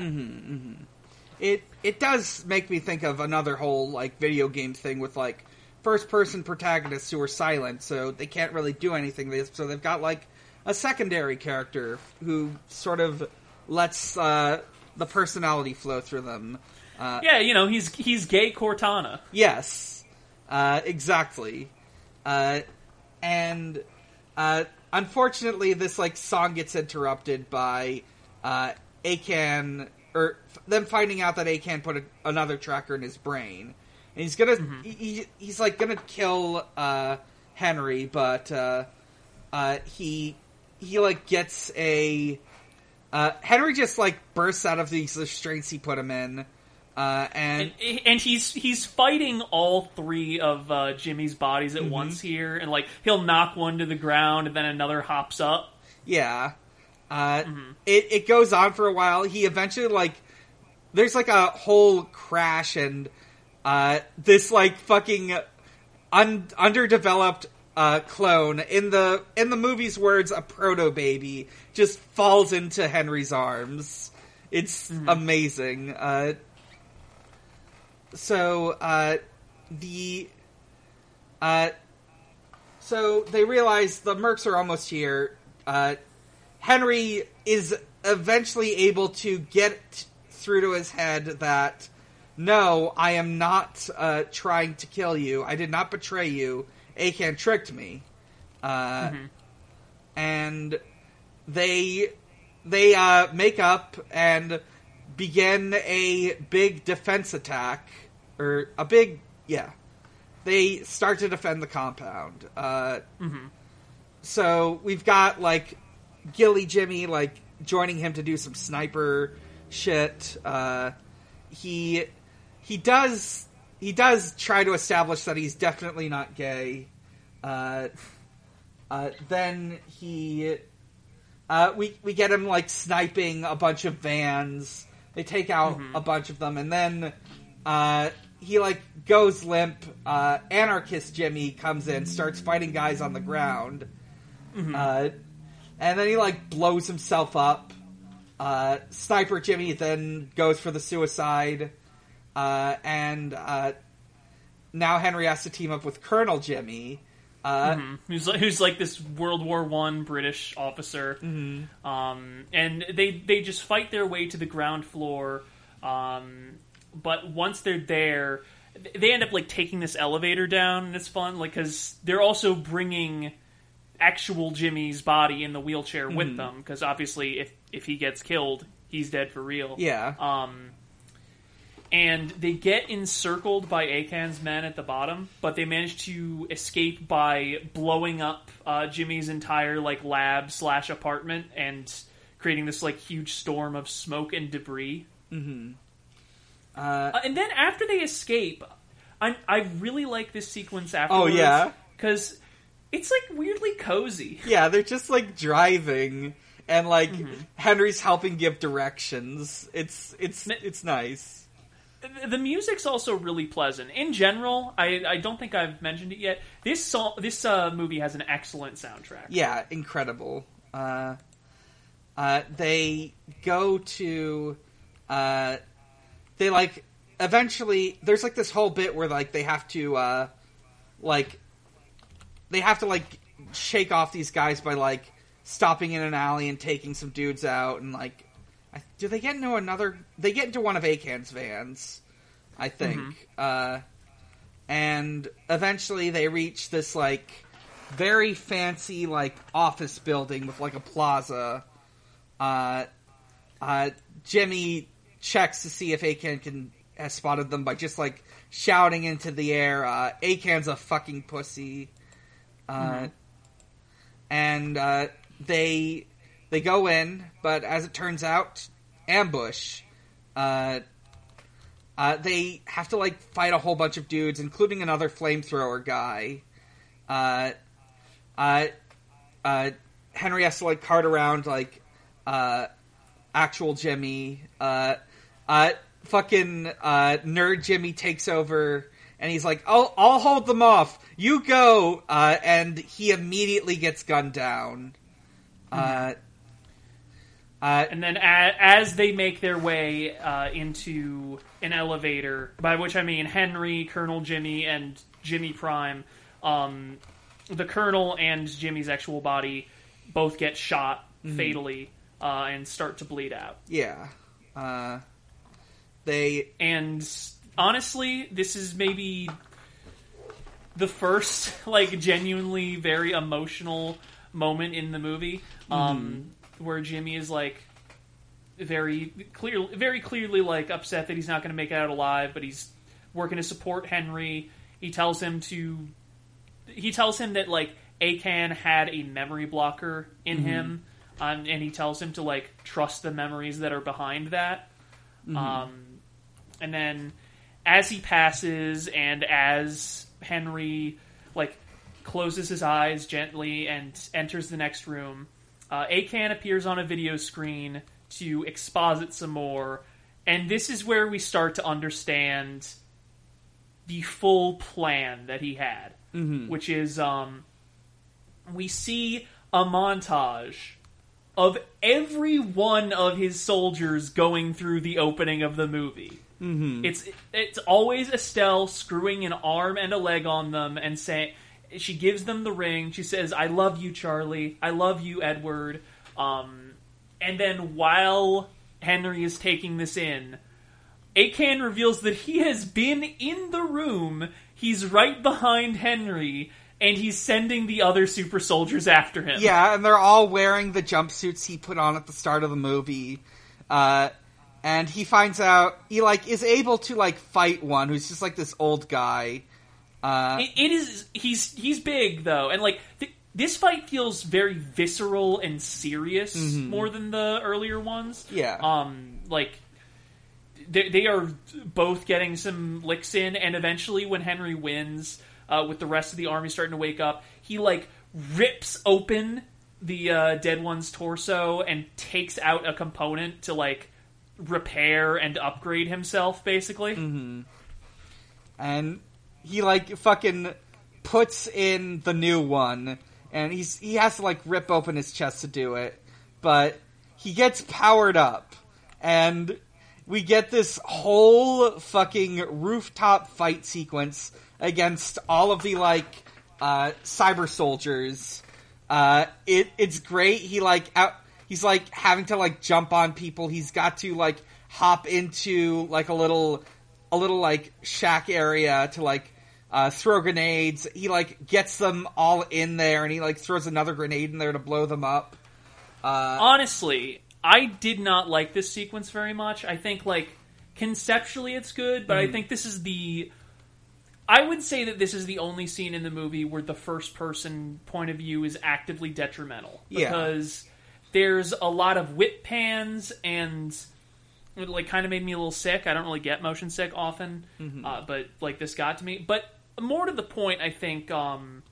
it it does make me think of another whole like video game thing with like first person protagonists who are silent, so they can't really do anything. So they've got like a secondary character who sort of lets uh, the personality flow through them. Uh, Yeah, you know he's he's gay Cortana. Yes, uh, exactly. Uh, and uh, unfortunately, this like song gets interrupted by uh, Akan or them finding out that Akan put a, another tracker in his brain, and he's gonna he, he- he's like gonna kill uh, Henry, but uh, uh, he he like gets a uh, Henry just like bursts out of these restraints he put him in. Uh, and And, and he's he's fighting all three of uh, Jimmy's bodies Mm-hmm. at once here, and like he'll knock one to the ground, and then another hops up. Yeah. Uh, it, it goes on for a while. He eventually, like, there's like a whole crash and uh, this like fucking un- underdeveloped uh, clone in the in the movie's words, a proto baby just falls into Henry's arms. It's amazing. So uh, the uh, so they realize the mercs are almost here. Uh, Henry is eventually able to get through to his head that no, I am not uh, trying to kill you. I did not betray you. Akan tricked me, uh, and they they uh, make up and begin a big defense attack or a big yeah. They start to defend the compound. Uh, So we've got like Ghillie Jimmy like joining him to do some sniper shit. Uh, he he does he does try to establish that he's definitely not gay. Uh, uh, then he uh, we we get him like sniping a bunch of vans. They take out a bunch of them, and then uh, he like goes limp. Uh, Anarchist Jimmy comes in, starts fighting guys on the ground, uh, and then he like blows himself up. Uh, Sniper Jimmy then goes for the suicide, uh, and uh, now Henry has to team up with Colonel Jimmy. Uh, who's like, who's like this World War One British officer, um, and they they just fight their way to the ground floor. Um, but once they're there, they end up like taking this elevator down, and it's fun, like because they're also bringing actual Jimmy's body in the wheelchair with them, because obviously if if he gets killed, he's dead for real. Yeah. Um, and they get encircled by Akan's men at the bottom, but they manage to escape by blowing up uh, Jimmy's entire like lab slash apartment and creating this like huge storm of smoke and debris. uh, Uh, and then after they escape, I I really like this sequence afterwards. Oh, yeah? because it's like weirdly cozy. yeah, they're just like driving, and like Henry's helping give directions. It's it's it's nice. The music's also really pleasant in general. I, I don't think I've mentioned it yet. This song, this uh, movie has an excellent soundtrack. Yeah, incredible. Uh, uh, they go to, uh, they like eventually. There's like this whole bit where like they have to, uh, like, they have to like shake off these guys by like stopping in an alley and taking some dudes out and like, I, do they get into another? They get into one of Akan's vans, I think. Uh, and eventually they reach this like very fancy like office building with like a plaza. Uh, uh, Jimmy checks to see if Akan can has spotted them by just like shouting into the air, uh, "Akan's a fucking pussy," uh, and uh, they they go in, but as it turns out, ambush. Uh, uh, they have to like fight a whole bunch of dudes, including another flamethrower guy. Uh, uh, uh, Henry has to like cart around like uh, actual Jimmy. Fucking uh, nerd Jimmy takes over, and he's like, "I'll I'll hold them off. You go," uh, and he immediately gets gunned down. Uh, uh, And then a, as they make their way uh, into an elevator, by which I mean Henry, Colonel Jimmy, and Jimmy Prime, um, the Colonel and Jimmy's actual body both get shot fatally uh, and start to bleed out. yeah. Uh, they And honestly, this is maybe the first like genuinely very emotional moment in the movie um, where Jimmy is like very clear, very clearly like upset that he's not going to make it out alive, but he's working to support Henry. He tells him to. He tells him that like Akan had a memory blocker in him, um, and he tells him to like trust the memories that are behind that. Um, and then as he passes and as Henry like closes his eyes gently and enters the next room, uh, Akan appears on a video screen to exposit some more and this is where we start to understand the full plan that he had, which is um, we see a montage of every one of his soldiers going through the opening of the movie. Mm-hmm. It's it's always Estelle screwing an arm and a leg on them and saying she gives them the ring. She says, "I love you, Charlie. I love you, Edward." Um, and then while Henry is taking this in, Akan reveals that he has been in the room. He's right behind Henry, and he's sending the other super soldiers after him. Yeah, and they're all wearing the jumpsuits he put on at the start of the movie. Uh, and he finds out he like is able to like fight one who's just like this old guy. Uh, It, it is. He's he's big though, and like th- this fight feels very visceral and serious more than the earlier ones. Yeah. Um, like they they are both getting some licks in, and eventually, when Henry wins, uh, with the rest of the army starting to wake up, he like rips open the uh, dead one's torso and takes out a component to like repair and upgrade himself, basically. and he like fucking puts in the new one and he's he has to like rip open his chest to do it but he gets powered up and we get this whole fucking rooftop fight sequence against all of the like uh cyber soldiers. Uh it it's great. He like out he's like having to like jump on people. He's got to like hop into like a little a little like shack area to like uh, throw grenades. He like gets them all in there, and he like throws another grenade in there to blow them up. honestly, I did not like this sequence very much. I think like conceptually it's good, but I think this is the I would say that this is the only scene in the movie where the first person point of view is actively detrimental Yeah. because there's a lot of whip pans and it like kind of made me a little sick. I don't really get motion sick often, uh, but like this got to me. But more to the point, I think um,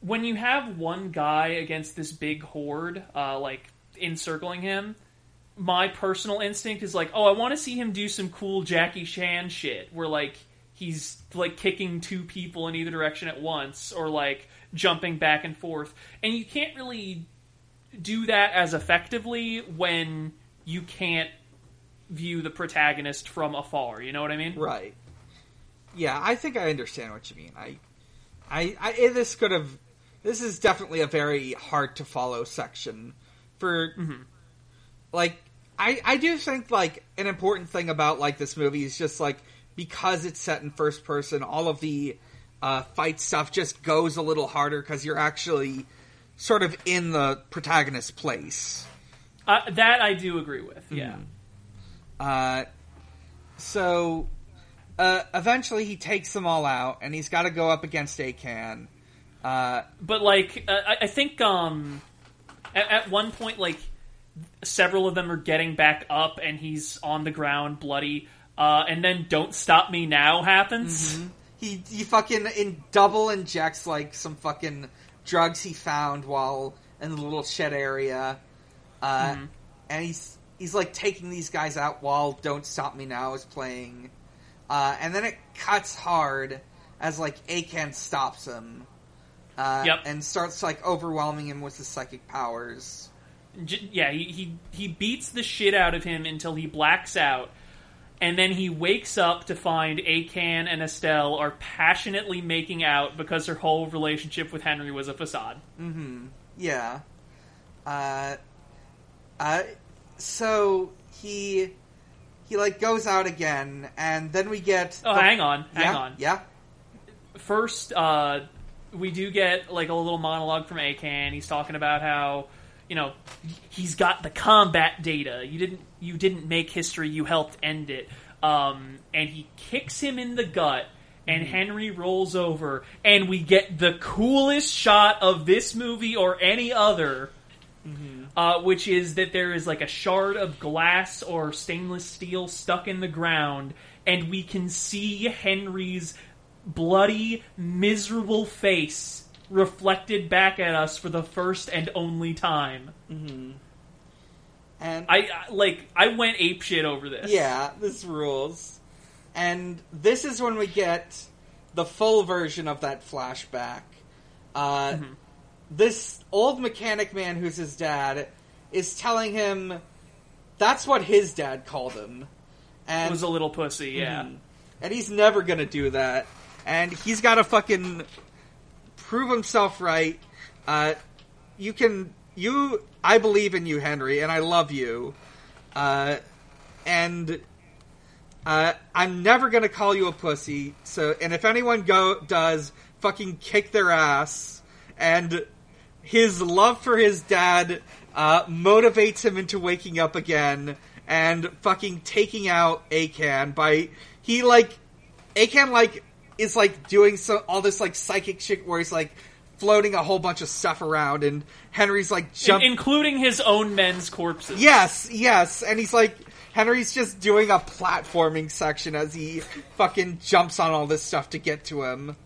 when you have one guy against this big horde, uh, like encircling him, my personal instinct is like, oh, I want to see him do some cool Jackie Chan shit, where like he's like kicking two people in either direction at once, or like jumping back and forth, and you can't really do that as effectively when you can't view the protagonist from afar. You know what I mean? Right. Yeah, I think I understand what you mean. I, I, I this could have. This is definitely a very hard to follow section for. Like, I, I do think like an important thing about like this movie is just like because it's set in first person, all of the uh, fight stuff just goes a little harder because you're actually sort of in the protagonist's place. Uh, that I do agree with. Yeah. Uh, so uh, eventually he takes them all out, and he's got to go up against Akan. Uh, but like uh, I, I think um at, at one point like several of them are getting back up and he's on the ground bloody uh and then don't stop me now happens. He he fucking in double injects like some fucking drugs he found while in the little shed area, uh, and he's he's like taking these guys out while "Don't Stop Me Now" is playing, uh, and then it cuts hard as like Akan stops him. Uh, Yep. and starts like overwhelming him with his psychic powers. J- yeah he, he he beats the shit out of him until he blacks out and then he wakes up to find Akan and Estelle are passionately making out because her whole relationship with Henry was a facade. Yeah. Uh, uh, so he he like goes out again, and then we get. Oh, the- hang on, hang yeah, on. Yeah. first, uh, we do get like a little monologue from Akan. He's talking about how you know he's got the combat data. You didn't you didn't make history. You helped end it. Um, and he kicks him in the gut. And Henry rolls over, and we get the coolest shot of this movie or any other, uh, which is that there is like a shard of glass or stainless steel stuck in the ground, and we can see Henry's bloody, miserable face reflected back at us for the first and only time. And I I- like I went ape shit over this. yeah, this rules. And this is when we get the full version of that flashback. Uh, Mm-hmm. This old mechanic man who's his dad is telling him that's what his dad called him. And was a little pussy, yeah. Mhm. And he's never gonna do that. And he's gotta fucking prove himself right. Uh, you can, you, I believe in you, Henry, and I love you. Uh, and, uh, I'm never gonna call you a pussy, so, and if anyone go, does, fucking kick their ass. And his love for his dad, uh, motivates him into waking up again and fucking taking out Akan by, he like, Akan like, is like doing so, all this like psychic shit where he's like, floating a whole bunch of stuff around and Henry's like In- jump including his own men's corpses. Yes, yes, and he's like Henry's just doing a platforming section as he fucking jumps on all this stuff to get to him.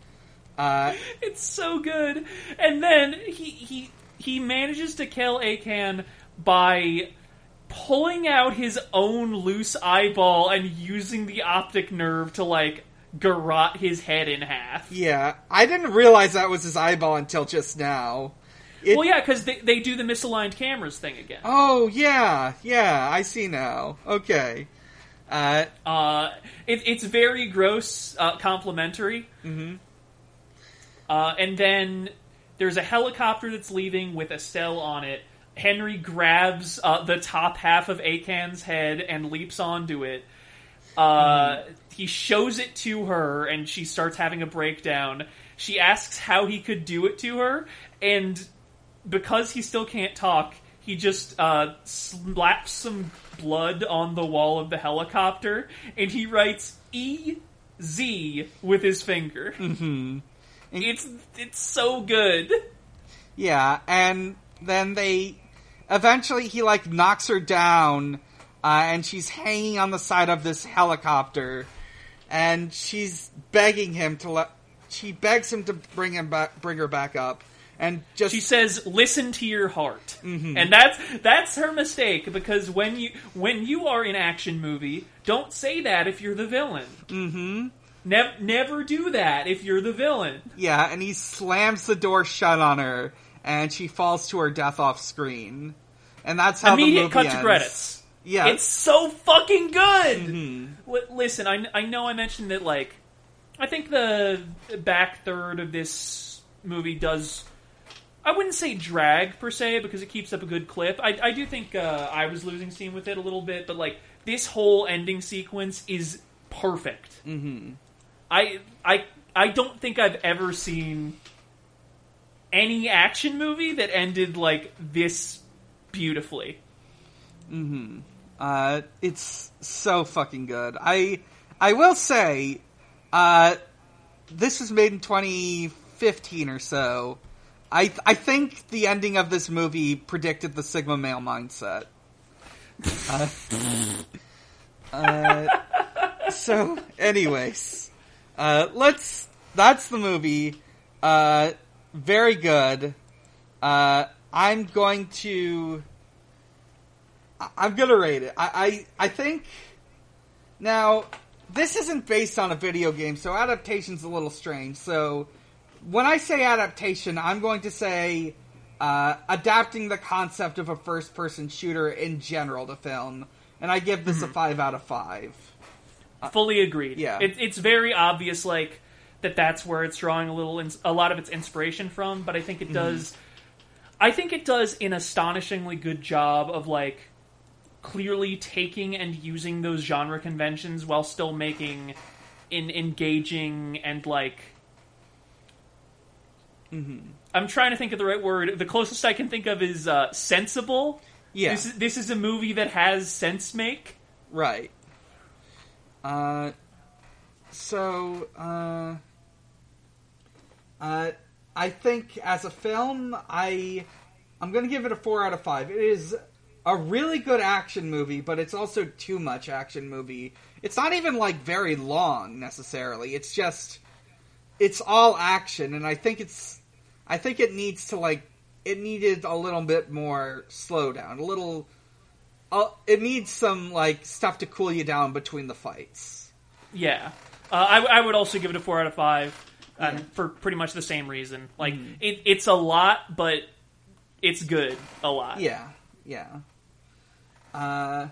Uh, It's so good. And then he he he manages to kill Akan by pulling out his own loose eyeball and using the optic nerve to like garrot his head in half. yeah, I didn't realize that was his eyeball until just now. It- Well, yeah, because they, they do the misaligned cameras thing again. Oh yeah, yeah, I see now. Okay. Uh, Uh, it, it's very gross, uh, complimentary. Mm-hmm. Uh, and then there's a helicopter that's leaving with Estelle on it. Henry grabs uh, the top half of Akan's head and leaps onto it. Uh, He shows it to her, and she starts having a breakdown. She asks how he could do it to her, and because he still can't talk, he just uh, slaps some blood on the wall of the helicopter, and he writes E Z with his finger. Mm-hmm. It's it's so good. Yeah, and then they eventually he like knocks her down, uh, and she's hanging on the side of this helicopter, and she's begging him to let. She begs him to bring him back, bring her back up, and just She says, "Listen to your heart," and that's that's her mistake because when you when you are in action movie, don't say that if you're the villain. Mm-hmm. Never never do that if you're the villain. yeah, and he slams the door shut on her, and she falls to her death off screen, and that's how the Immediate movie cut ends. to credits. Yeah, It's so fucking good. Li- listen, I, I know I mentioned that like I think the back third of this movie does. I wouldn't say drag per se because it keeps up a good clip. I, I do think uh, I was losing steam with it a little bit, but like this whole ending sequence is perfect. Mm-hmm. I I I don't think I've ever seen any action movie that ended like this beautifully. Uh, it's so fucking good. I I will say, uh, this was made in 2015 or so. I I think the ending of this movie predicted the Sigma male mindset. Uh, uh, so, anyways, uh, let's. That's the movie. Uh, very good. Uh, I'm going to. I'm gonna rate it. I, I I think now this isn't based on a video game, so adaptation's a little strange. So when I say adaptation, I'm going to say uh, adapting the concept of a first-person shooter in general to film, and I give this a five out of five. Fully agreed. yeah. it, it's very obvious, like that. That's where it's drawing a little, ins- a lot of its inspiration from. But I think it does. I think it does an astonishingly good job of like clearly taking and using those genre conventions while still making an engaging and like. Mm-hmm. I'm trying to think of the right word. The closest I can think of is uh, sensible. Yeah, This is this is a movie that has sense make. right. Uh, so uh, uh, I think as a film, I I'm gonna give it a four out of five. It is a really good action movie, but it's also too much action movie. It's not even like very long necessarily. It's just it's all action, and I think it's I think it needs to like it needed a little bit more slowdown, a little uh, it needs some like stuff to cool you down between the fights. Yeah, uh, I, I would also give it a four out of five, um, Yeah. for pretty much the same reason. Like it, it's a lot, but it's good a lot. Yeah, yeah. Uh,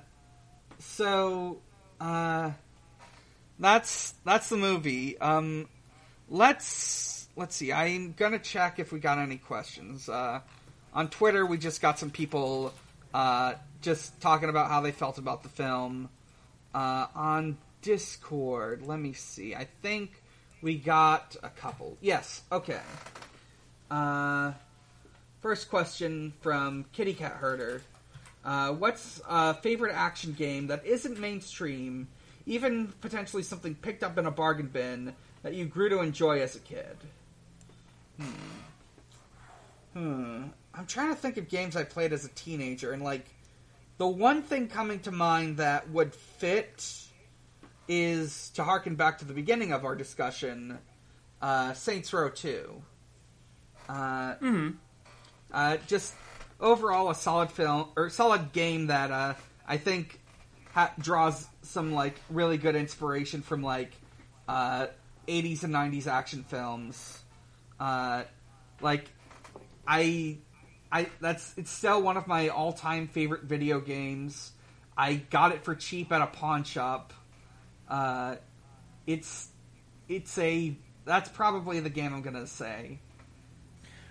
so, uh, that's that's the movie. Um, let's let's see. I'm gonna check if we got any questions. Uh, on Twitter, we just got some people uh, just talking about how they felt about the film. Uh, on Discord, let me see. I think we got a couple. Yes. Okay. Uh. First question from Kitty Cat Herder. Uh, what's a favorite action game that isn't mainstream, even potentially something picked up in a bargain bin that you grew to enjoy as a kid? Hmm. Hmm. I'm trying to think of games I played as a teenager, and like, the one thing coming to mind that would fit is to harken back to the beginning of our discussion, uh, Saints Row 2. Uh, uh, just overall a solid film or solid game that uh, I think ha- draws some like really good inspiration from like uh, 80s and 90s action films. Uh, like I, I that's it's still one of my all-time favorite video games. I got it for cheap at a pawn shop. Uh, it's it's a that's probably the game I'm gonna say.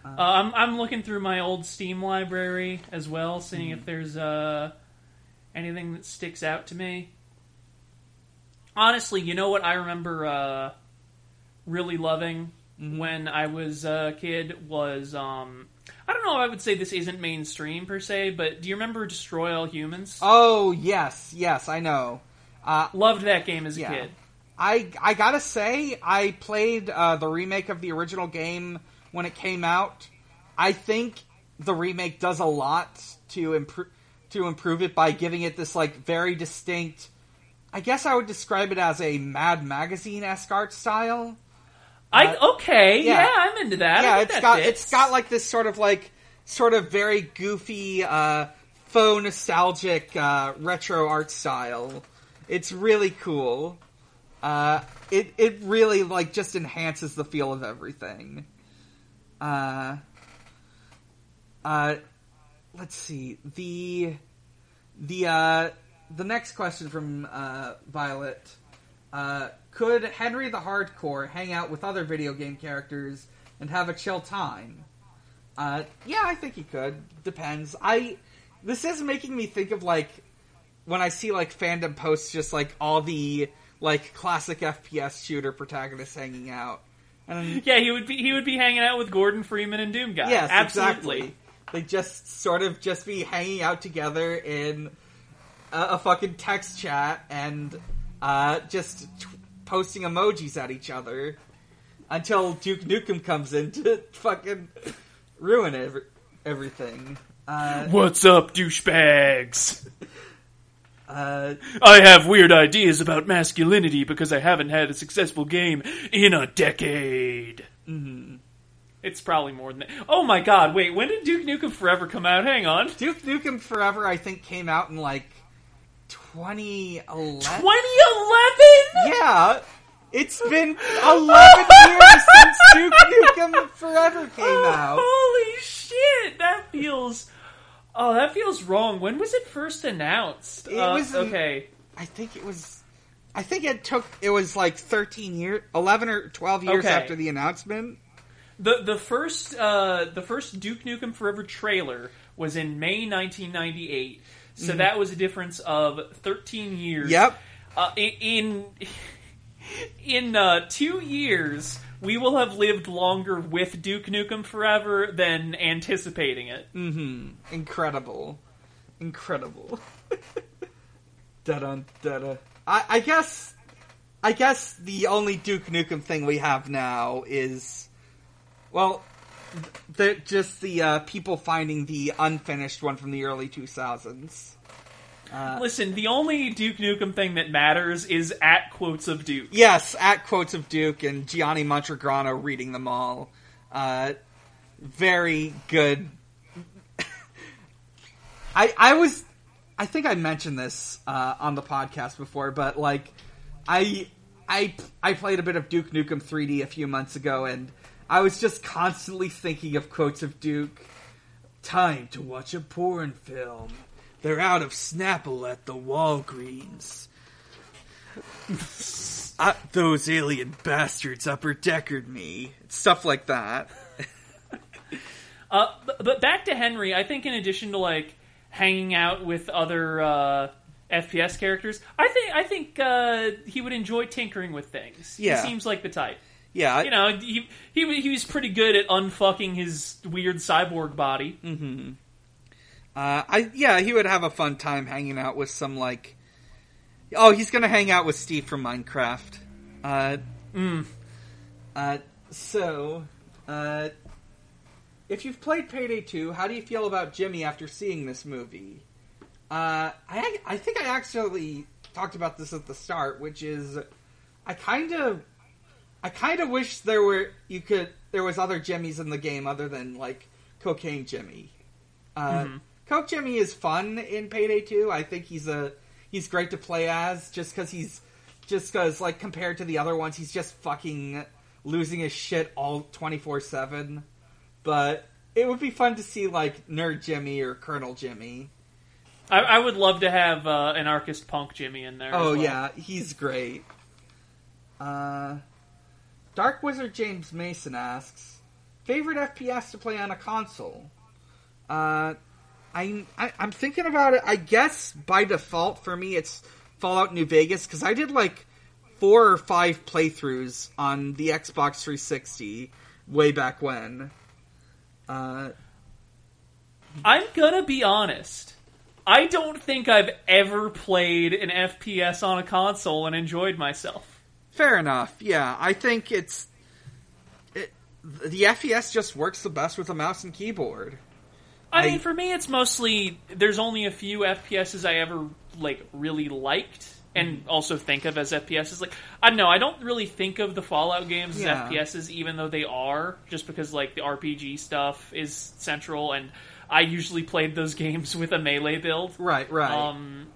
Uh, I'm I'm looking through my old Steam library as well, seeing if there's uh, anything that sticks out to me. Honestly, you know what I remember uh, really loving when I was a kid was um, I don't know if I would say this isn't mainstream per se, but do you remember Destroy All Humans? Oh yes, yes, I know. Uh, Loved that game as a Yeah. kid. I I gotta say, I played uh, the remake of the original game when it came out. I think the remake does a lot to improve to improve it by giving it this like very distinct. I guess I would describe it as a Mad Magazine esque art style. I okay, Uh, yeah. yeah, I'm into that. Yeah, it's that got fits. it's got like this sort of like sort of very goofy, uh, faux nostalgic uh, retro art style. It's really cool. Uh, it it really like just enhances the feel of everything. Uh, uh, let's see the the uh, the next question from uh, Violet. Uh, could Henry the Hardcore hang out with other video game characters and have a chill time? Uh, yeah, I think he could. Depends. I. This is making me think of like when I see like fandom posts, just like all the like classic FPS shooter protagonists hanging out. And Yeah, he would be he would be hanging out with Gordon Freeman and Doom Guy. yes, absolutely. exactly. They just sort of just be hanging out together in a, a fucking text chat and uh, just posting emojis at each other until Duke Nukem comes in to fucking ruin every, everything. Uh, What's up, douchebags? uh, I have weird ideas about masculinity because I haven't had a successful game in a decade. Mm-hmm. It's probably more than that. Oh my god, wait, when did Duke Nukem Forever come out? Hang on. Duke Nukem Forever, I think, came out in like 2011. 2011? Yeah, it's been 11 years since Duke Nukem Forever came out. Holy shit, that feels. Oh, that feels wrong. When was it first announced? It Uh, was okay. I think it was. I think it took. It was like 13 years, 11 or 12 years Okay. after the announcement. The the first uh, the first Duke Nukem Forever trailer was in May 1998. So that was a difference of 13 years. Mm-hmm. Yep. Uh, in in uh, two years, we will have lived longer with Duke Nukem Forever than anticipating it. Incredible. Incredible. da-dun, da-da. I, I guess. I guess the only Duke Nukem thing we have now is. Well, the, just the uh, people finding the unfinished one from the early 2000s. Listen, the only Duke Nukem thing that matters is at quotes of Duke. Yes, at quotes of Duke and Gianni Matragrano reading them all. Uh, very good. I I was I think I mentioned this uh, on the podcast before, but like, I I I played a bit of Duke Nukem 3D a few months ago, and I was just constantly thinking of quotes of Duke. Time to watch a porn film. They're out of Snapple at the Walgreens. Uh, those alien bastards upper deckered me. Stuff like that. Uh, but, but back to Henry, I think in addition to like hanging out with other uh, FPS characters, I think I think uh, he would enjoy tinkering with things. Yeah. he seems like the type. Yeah, I- You know, he he he was pretty good at unfucking his weird cyborg body. Uh, I yeah, he would have a fun time hanging out with some like. Oh, he's gonna hang out with Steve from Minecraft. Uh, uh, so, uh, if you've played Payday 2, how do you feel about Jimmy after seeing this movie? Uh, I I think I actually talked about this at the start, which is I kind of I kind of wish there were you could there was other Jimmys in the game other than like Cocaine Jimmy. Uh, Coke Jimmy is fun in Payday 2. I think he's a he's great to play as just because he's just because like compared to the other ones, he's just fucking losing his shit all twenty four seven. But it would be fun to see like Nerd Jimmy or Colonel Jimmy. I, I would love to have uh, an Archist Punk Jimmy in there. as Oh well. yeah, he's great. Uh, Dark Wizard James Mason asks, favorite FPS to play on a console. Uh, I, I I'm thinking about it. I guess by default for me it's Fallout New Vegas because I did like four or five playthroughs on the Xbox 360 way back when. Uh, I'm gonna be honest. I don't think I've ever played an FPS on a console and enjoyed myself. Fair enough. Yeah, I think it's it, the FPS just works the best with a mouse and keyboard. I, I- mean, for me, it's mostly there's only a few FPSs I ever like really liked and also think of as FPSs. Like I don't know, I don't really think of the Fallout games Yeah. as FPSs, even though they are, just because like the RPG stuff is central, and I usually played those games with a melee build. Right, right. Um,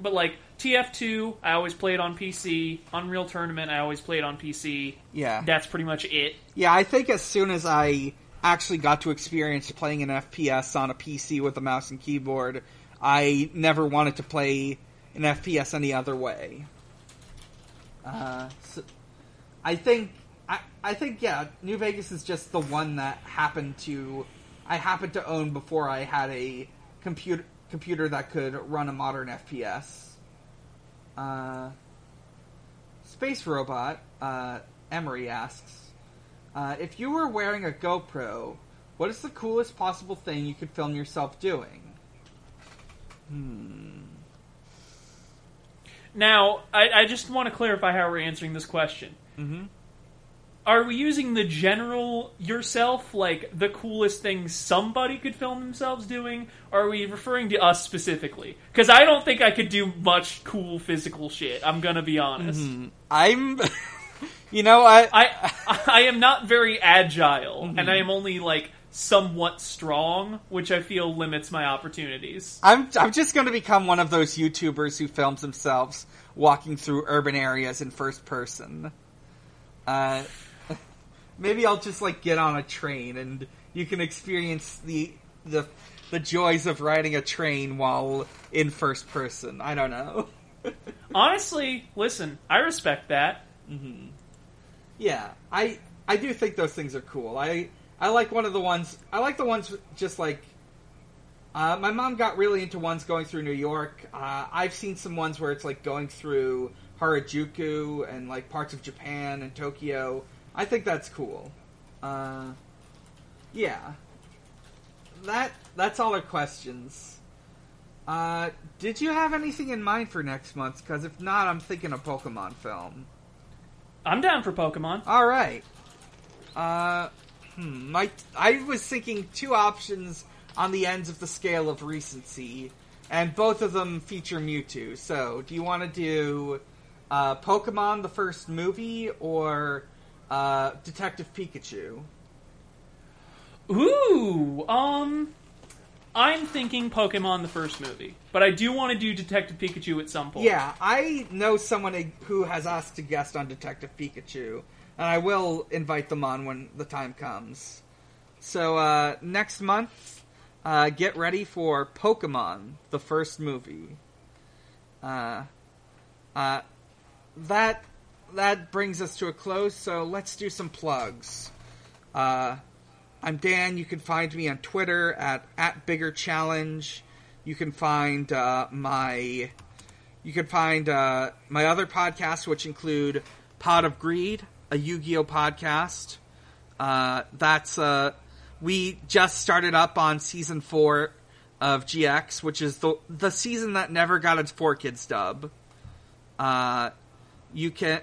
but like TF2, I always played it on PC. Unreal Tournament, I always played it on PC. yeah, That's pretty much it. yeah. I think as soon as I actually got to experience playing an FPS on a PC with a mouse and keyboard, I never wanted to play an FPS any other way. Uh, so I think I, I think yeah, New Vegas is just the one that happened to I happened to own before I had a computer computer that could run a modern FPS. Uh, Space Robot uh, Emery asks, uh, if you were wearing a GoPro, what is the coolest possible thing you could film yourself doing? Hmm. Now, I, I just want to clarify how we're answering this question. Mm-hmm. Are we using the general yourself, like the coolest thing somebody could film themselves doing? Or are we referring to us specifically? Because I don't think I could do much cool physical shit. I'm gonna be honest. I'm, you know, I, I I am not very agile, and I am only like somewhat strong, which I feel limits my opportunities. I'm, I'm just going to become one of those YouTubers who films themselves walking through urban areas in first person. Uh, maybe I'll just like get on a train and you can experience the the the joys of riding a train while in first person. I don't know. Honestly, listen, I respect that. Yeah, I I do think those things are cool. I I like one of the ones. I like the ones just like. Uh, my mom got really into ones going through New York. Uh, I've seen some ones where it's like going through Harajuku and like parts of Japan and Tokyo. I think that's cool. Uh, yeah, that that's all our questions. Uh, did you have anything in mind for next month? Because if not, I'm thinking a Pokemon film. I'm down for Pokemon. All right. Uh, hmm, my I was thinking two options on the ends of the scale of recency, and both of them feature Mewtwo. So, do you want to do uh, Pokemon the first movie or uh, Detective Pikachu? Ooh, um, I'm thinking Pokemon the first movie, but I do want to do Detective Pikachu at some point. Yeah, I know someone who has asked to guest on Detective Pikachu, and I will invite them on when the time comes. So uh, next month, uh, get ready for Pokemon, the first movie. Uh, uh, that that brings us to a close. So let's do some plugs. Uh, I'm Dan. You can find me on Twitter at at Bigger Challenge. You can find uh, my you can find uh, my other podcasts, which include Pod of Greed, a Yu-Gi-Oh podcast. Uh, that's uh, we just started up on season four of GX, which is the the season that never got its 4Kids dub. Uh, you can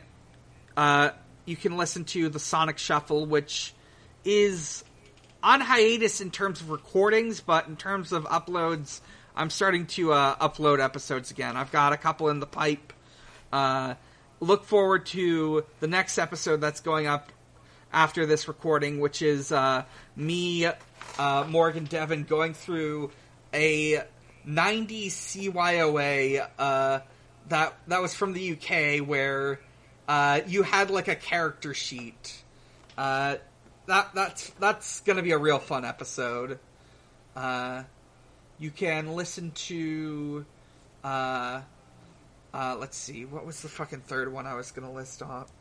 uh, you can listen to the Sonic Shuffle, which is on hiatus in terms of recordings, but in terms of uploads, I'm starting to uh, upload episodes again. I've got a couple in the pipe. Uh, look forward to the next episode that's going up after this recording, which is uh, me, uh, Morgan Devon, going through a 90 CYOA uh, that that was from the UK, where uh, you had like a character sheet. Uh, that that's that's gonna be a real fun episode. Uh, you can listen to. Uh, uh, let's see, what was the fucking third one I was gonna list off?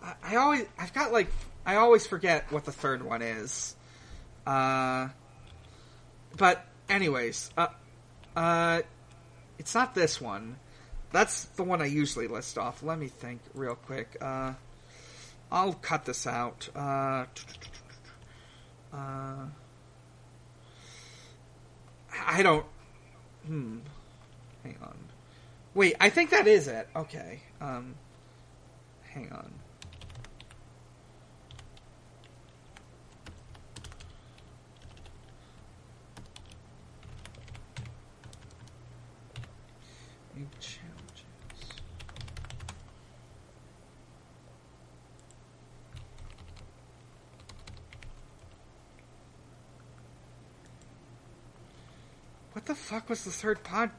I, I always, I've got like, I always forget what the third one is. Uh, but anyways, uh, uh, it's not this one. That's the one I usually list off. Let me think real quick. Uh, I'll cut this out. Uh, uh, I don't. Hmm. Hang on. Wait, I think that is it. Okay. Um. Hang on. New challenges. What the fuck was the third pod?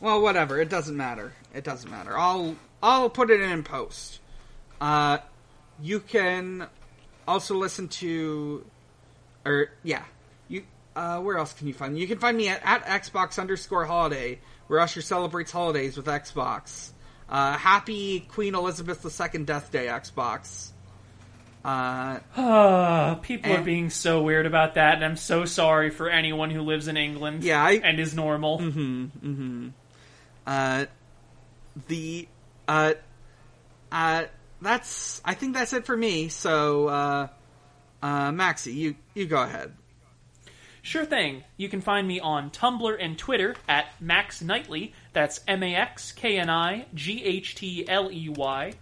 Well, whatever. It doesn't matter. It doesn't matter. I'll I'll put it in post. Uh, you can also listen to, or yeah, you. Uh, where else can you find me? You can find me at, at Xbox underscore holiday, where Usher celebrates holidays with Xbox. Uh, happy Queen Elizabeth II Death Day, Xbox. Uh, people are being so weird about that, and I'm so sorry for anyone who lives in England yeah, I, and is normal. uh, the uh, uh, that's I think that's it for me. So, uh, uh, Maxie, you you go ahead. Sure thing. You can find me on Tumblr and Twitter at Max Knightley. That's M A X K N I G H T L E Y.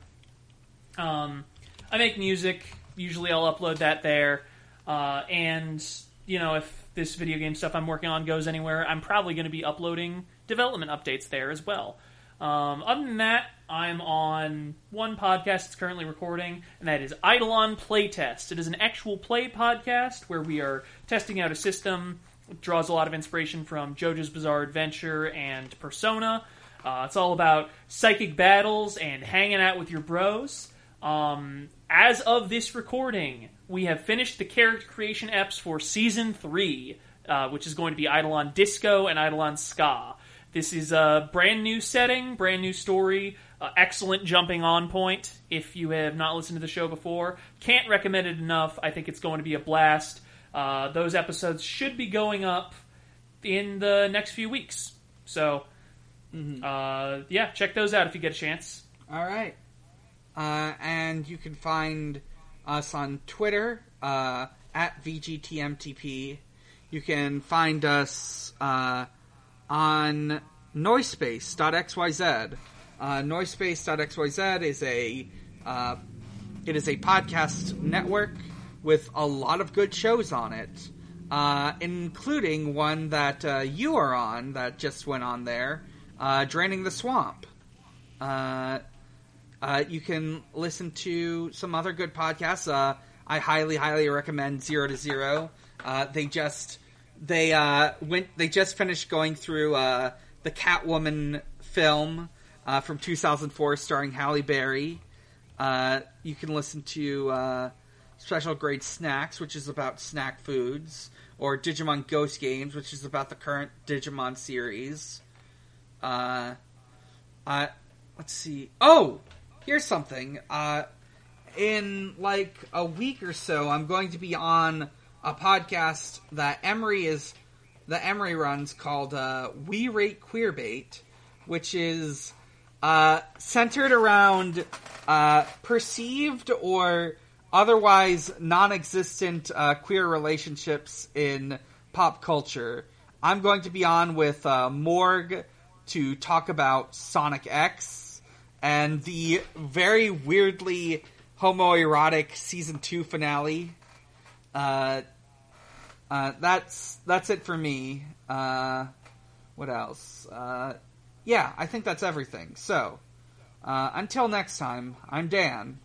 Um, I make music. Usually, I'll upload that there. Uh, and you know, if this video game stuff I'm working on goes anywhere, I'm probably going to be uploading development updates there as well. Um, other than that, I'm on one podcast that's currently recording, and that is Eidolon Playtest. It is an actual play podcast where we are testing out a system. It draws a lot of inspiration from JoJo's Bizarre Adventure and Persona. Uh, it's all about psychic battles and hanging out with your bros. Um, as of this recording, we have finished the character creation eps for season three, uh, which is going to be Eidolon Disco and Eidolon Ska. This is a brand new setting, brand new story, uh, excellent jumping on point. If you have not listened to the show before, can't recommend it enough. I think it's going to be a blast. Uh, those episodes should be going up in the next few weeks. So, uh, yeah, check those out if you get a chance. All right. Uh, and you can find us on Twitter uh, at VGTMTP. You can find us uh, on Noisepace.xyz. Uh, Noisepace.xyz is a uh, it is a podcast network with a lot of good shows on it, uh, including one that uh, you are on that just went on there, uh, Draining the Swamp. Uh, you can listen to some other good podcasts. Uh, I highly, highly recommend Zero to Zero. Uh, they just they uh, went. They just finished going through uh, the Catwoman film uh, from 2004, starring Halle Berry. You can listen to Special Grade Snacks, which is about snack foods, or Digimon Ghost Games, which is about the current Digimon series. Uh, uh, let's see. Oh, here's something. Uh, in like a week or so, I'm going to be on a podcast that Emery is that Emery runs called uh, "We Rate Queerbait," which is uh, centered around uh, perceived or otherwise non-existent uh, queer relationships in pop culture. I'm going to be on with uh, Morg to talk about Sonic X and the very weirdly homoerotic season two finale. Uh, uh, that's that's it for me. Uh, what else? Uh, yeah, I think that's everything. So, uh, until next time, I'm Dan,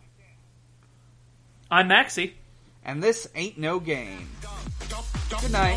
I'm Maxie. And this ain't no game. Good night.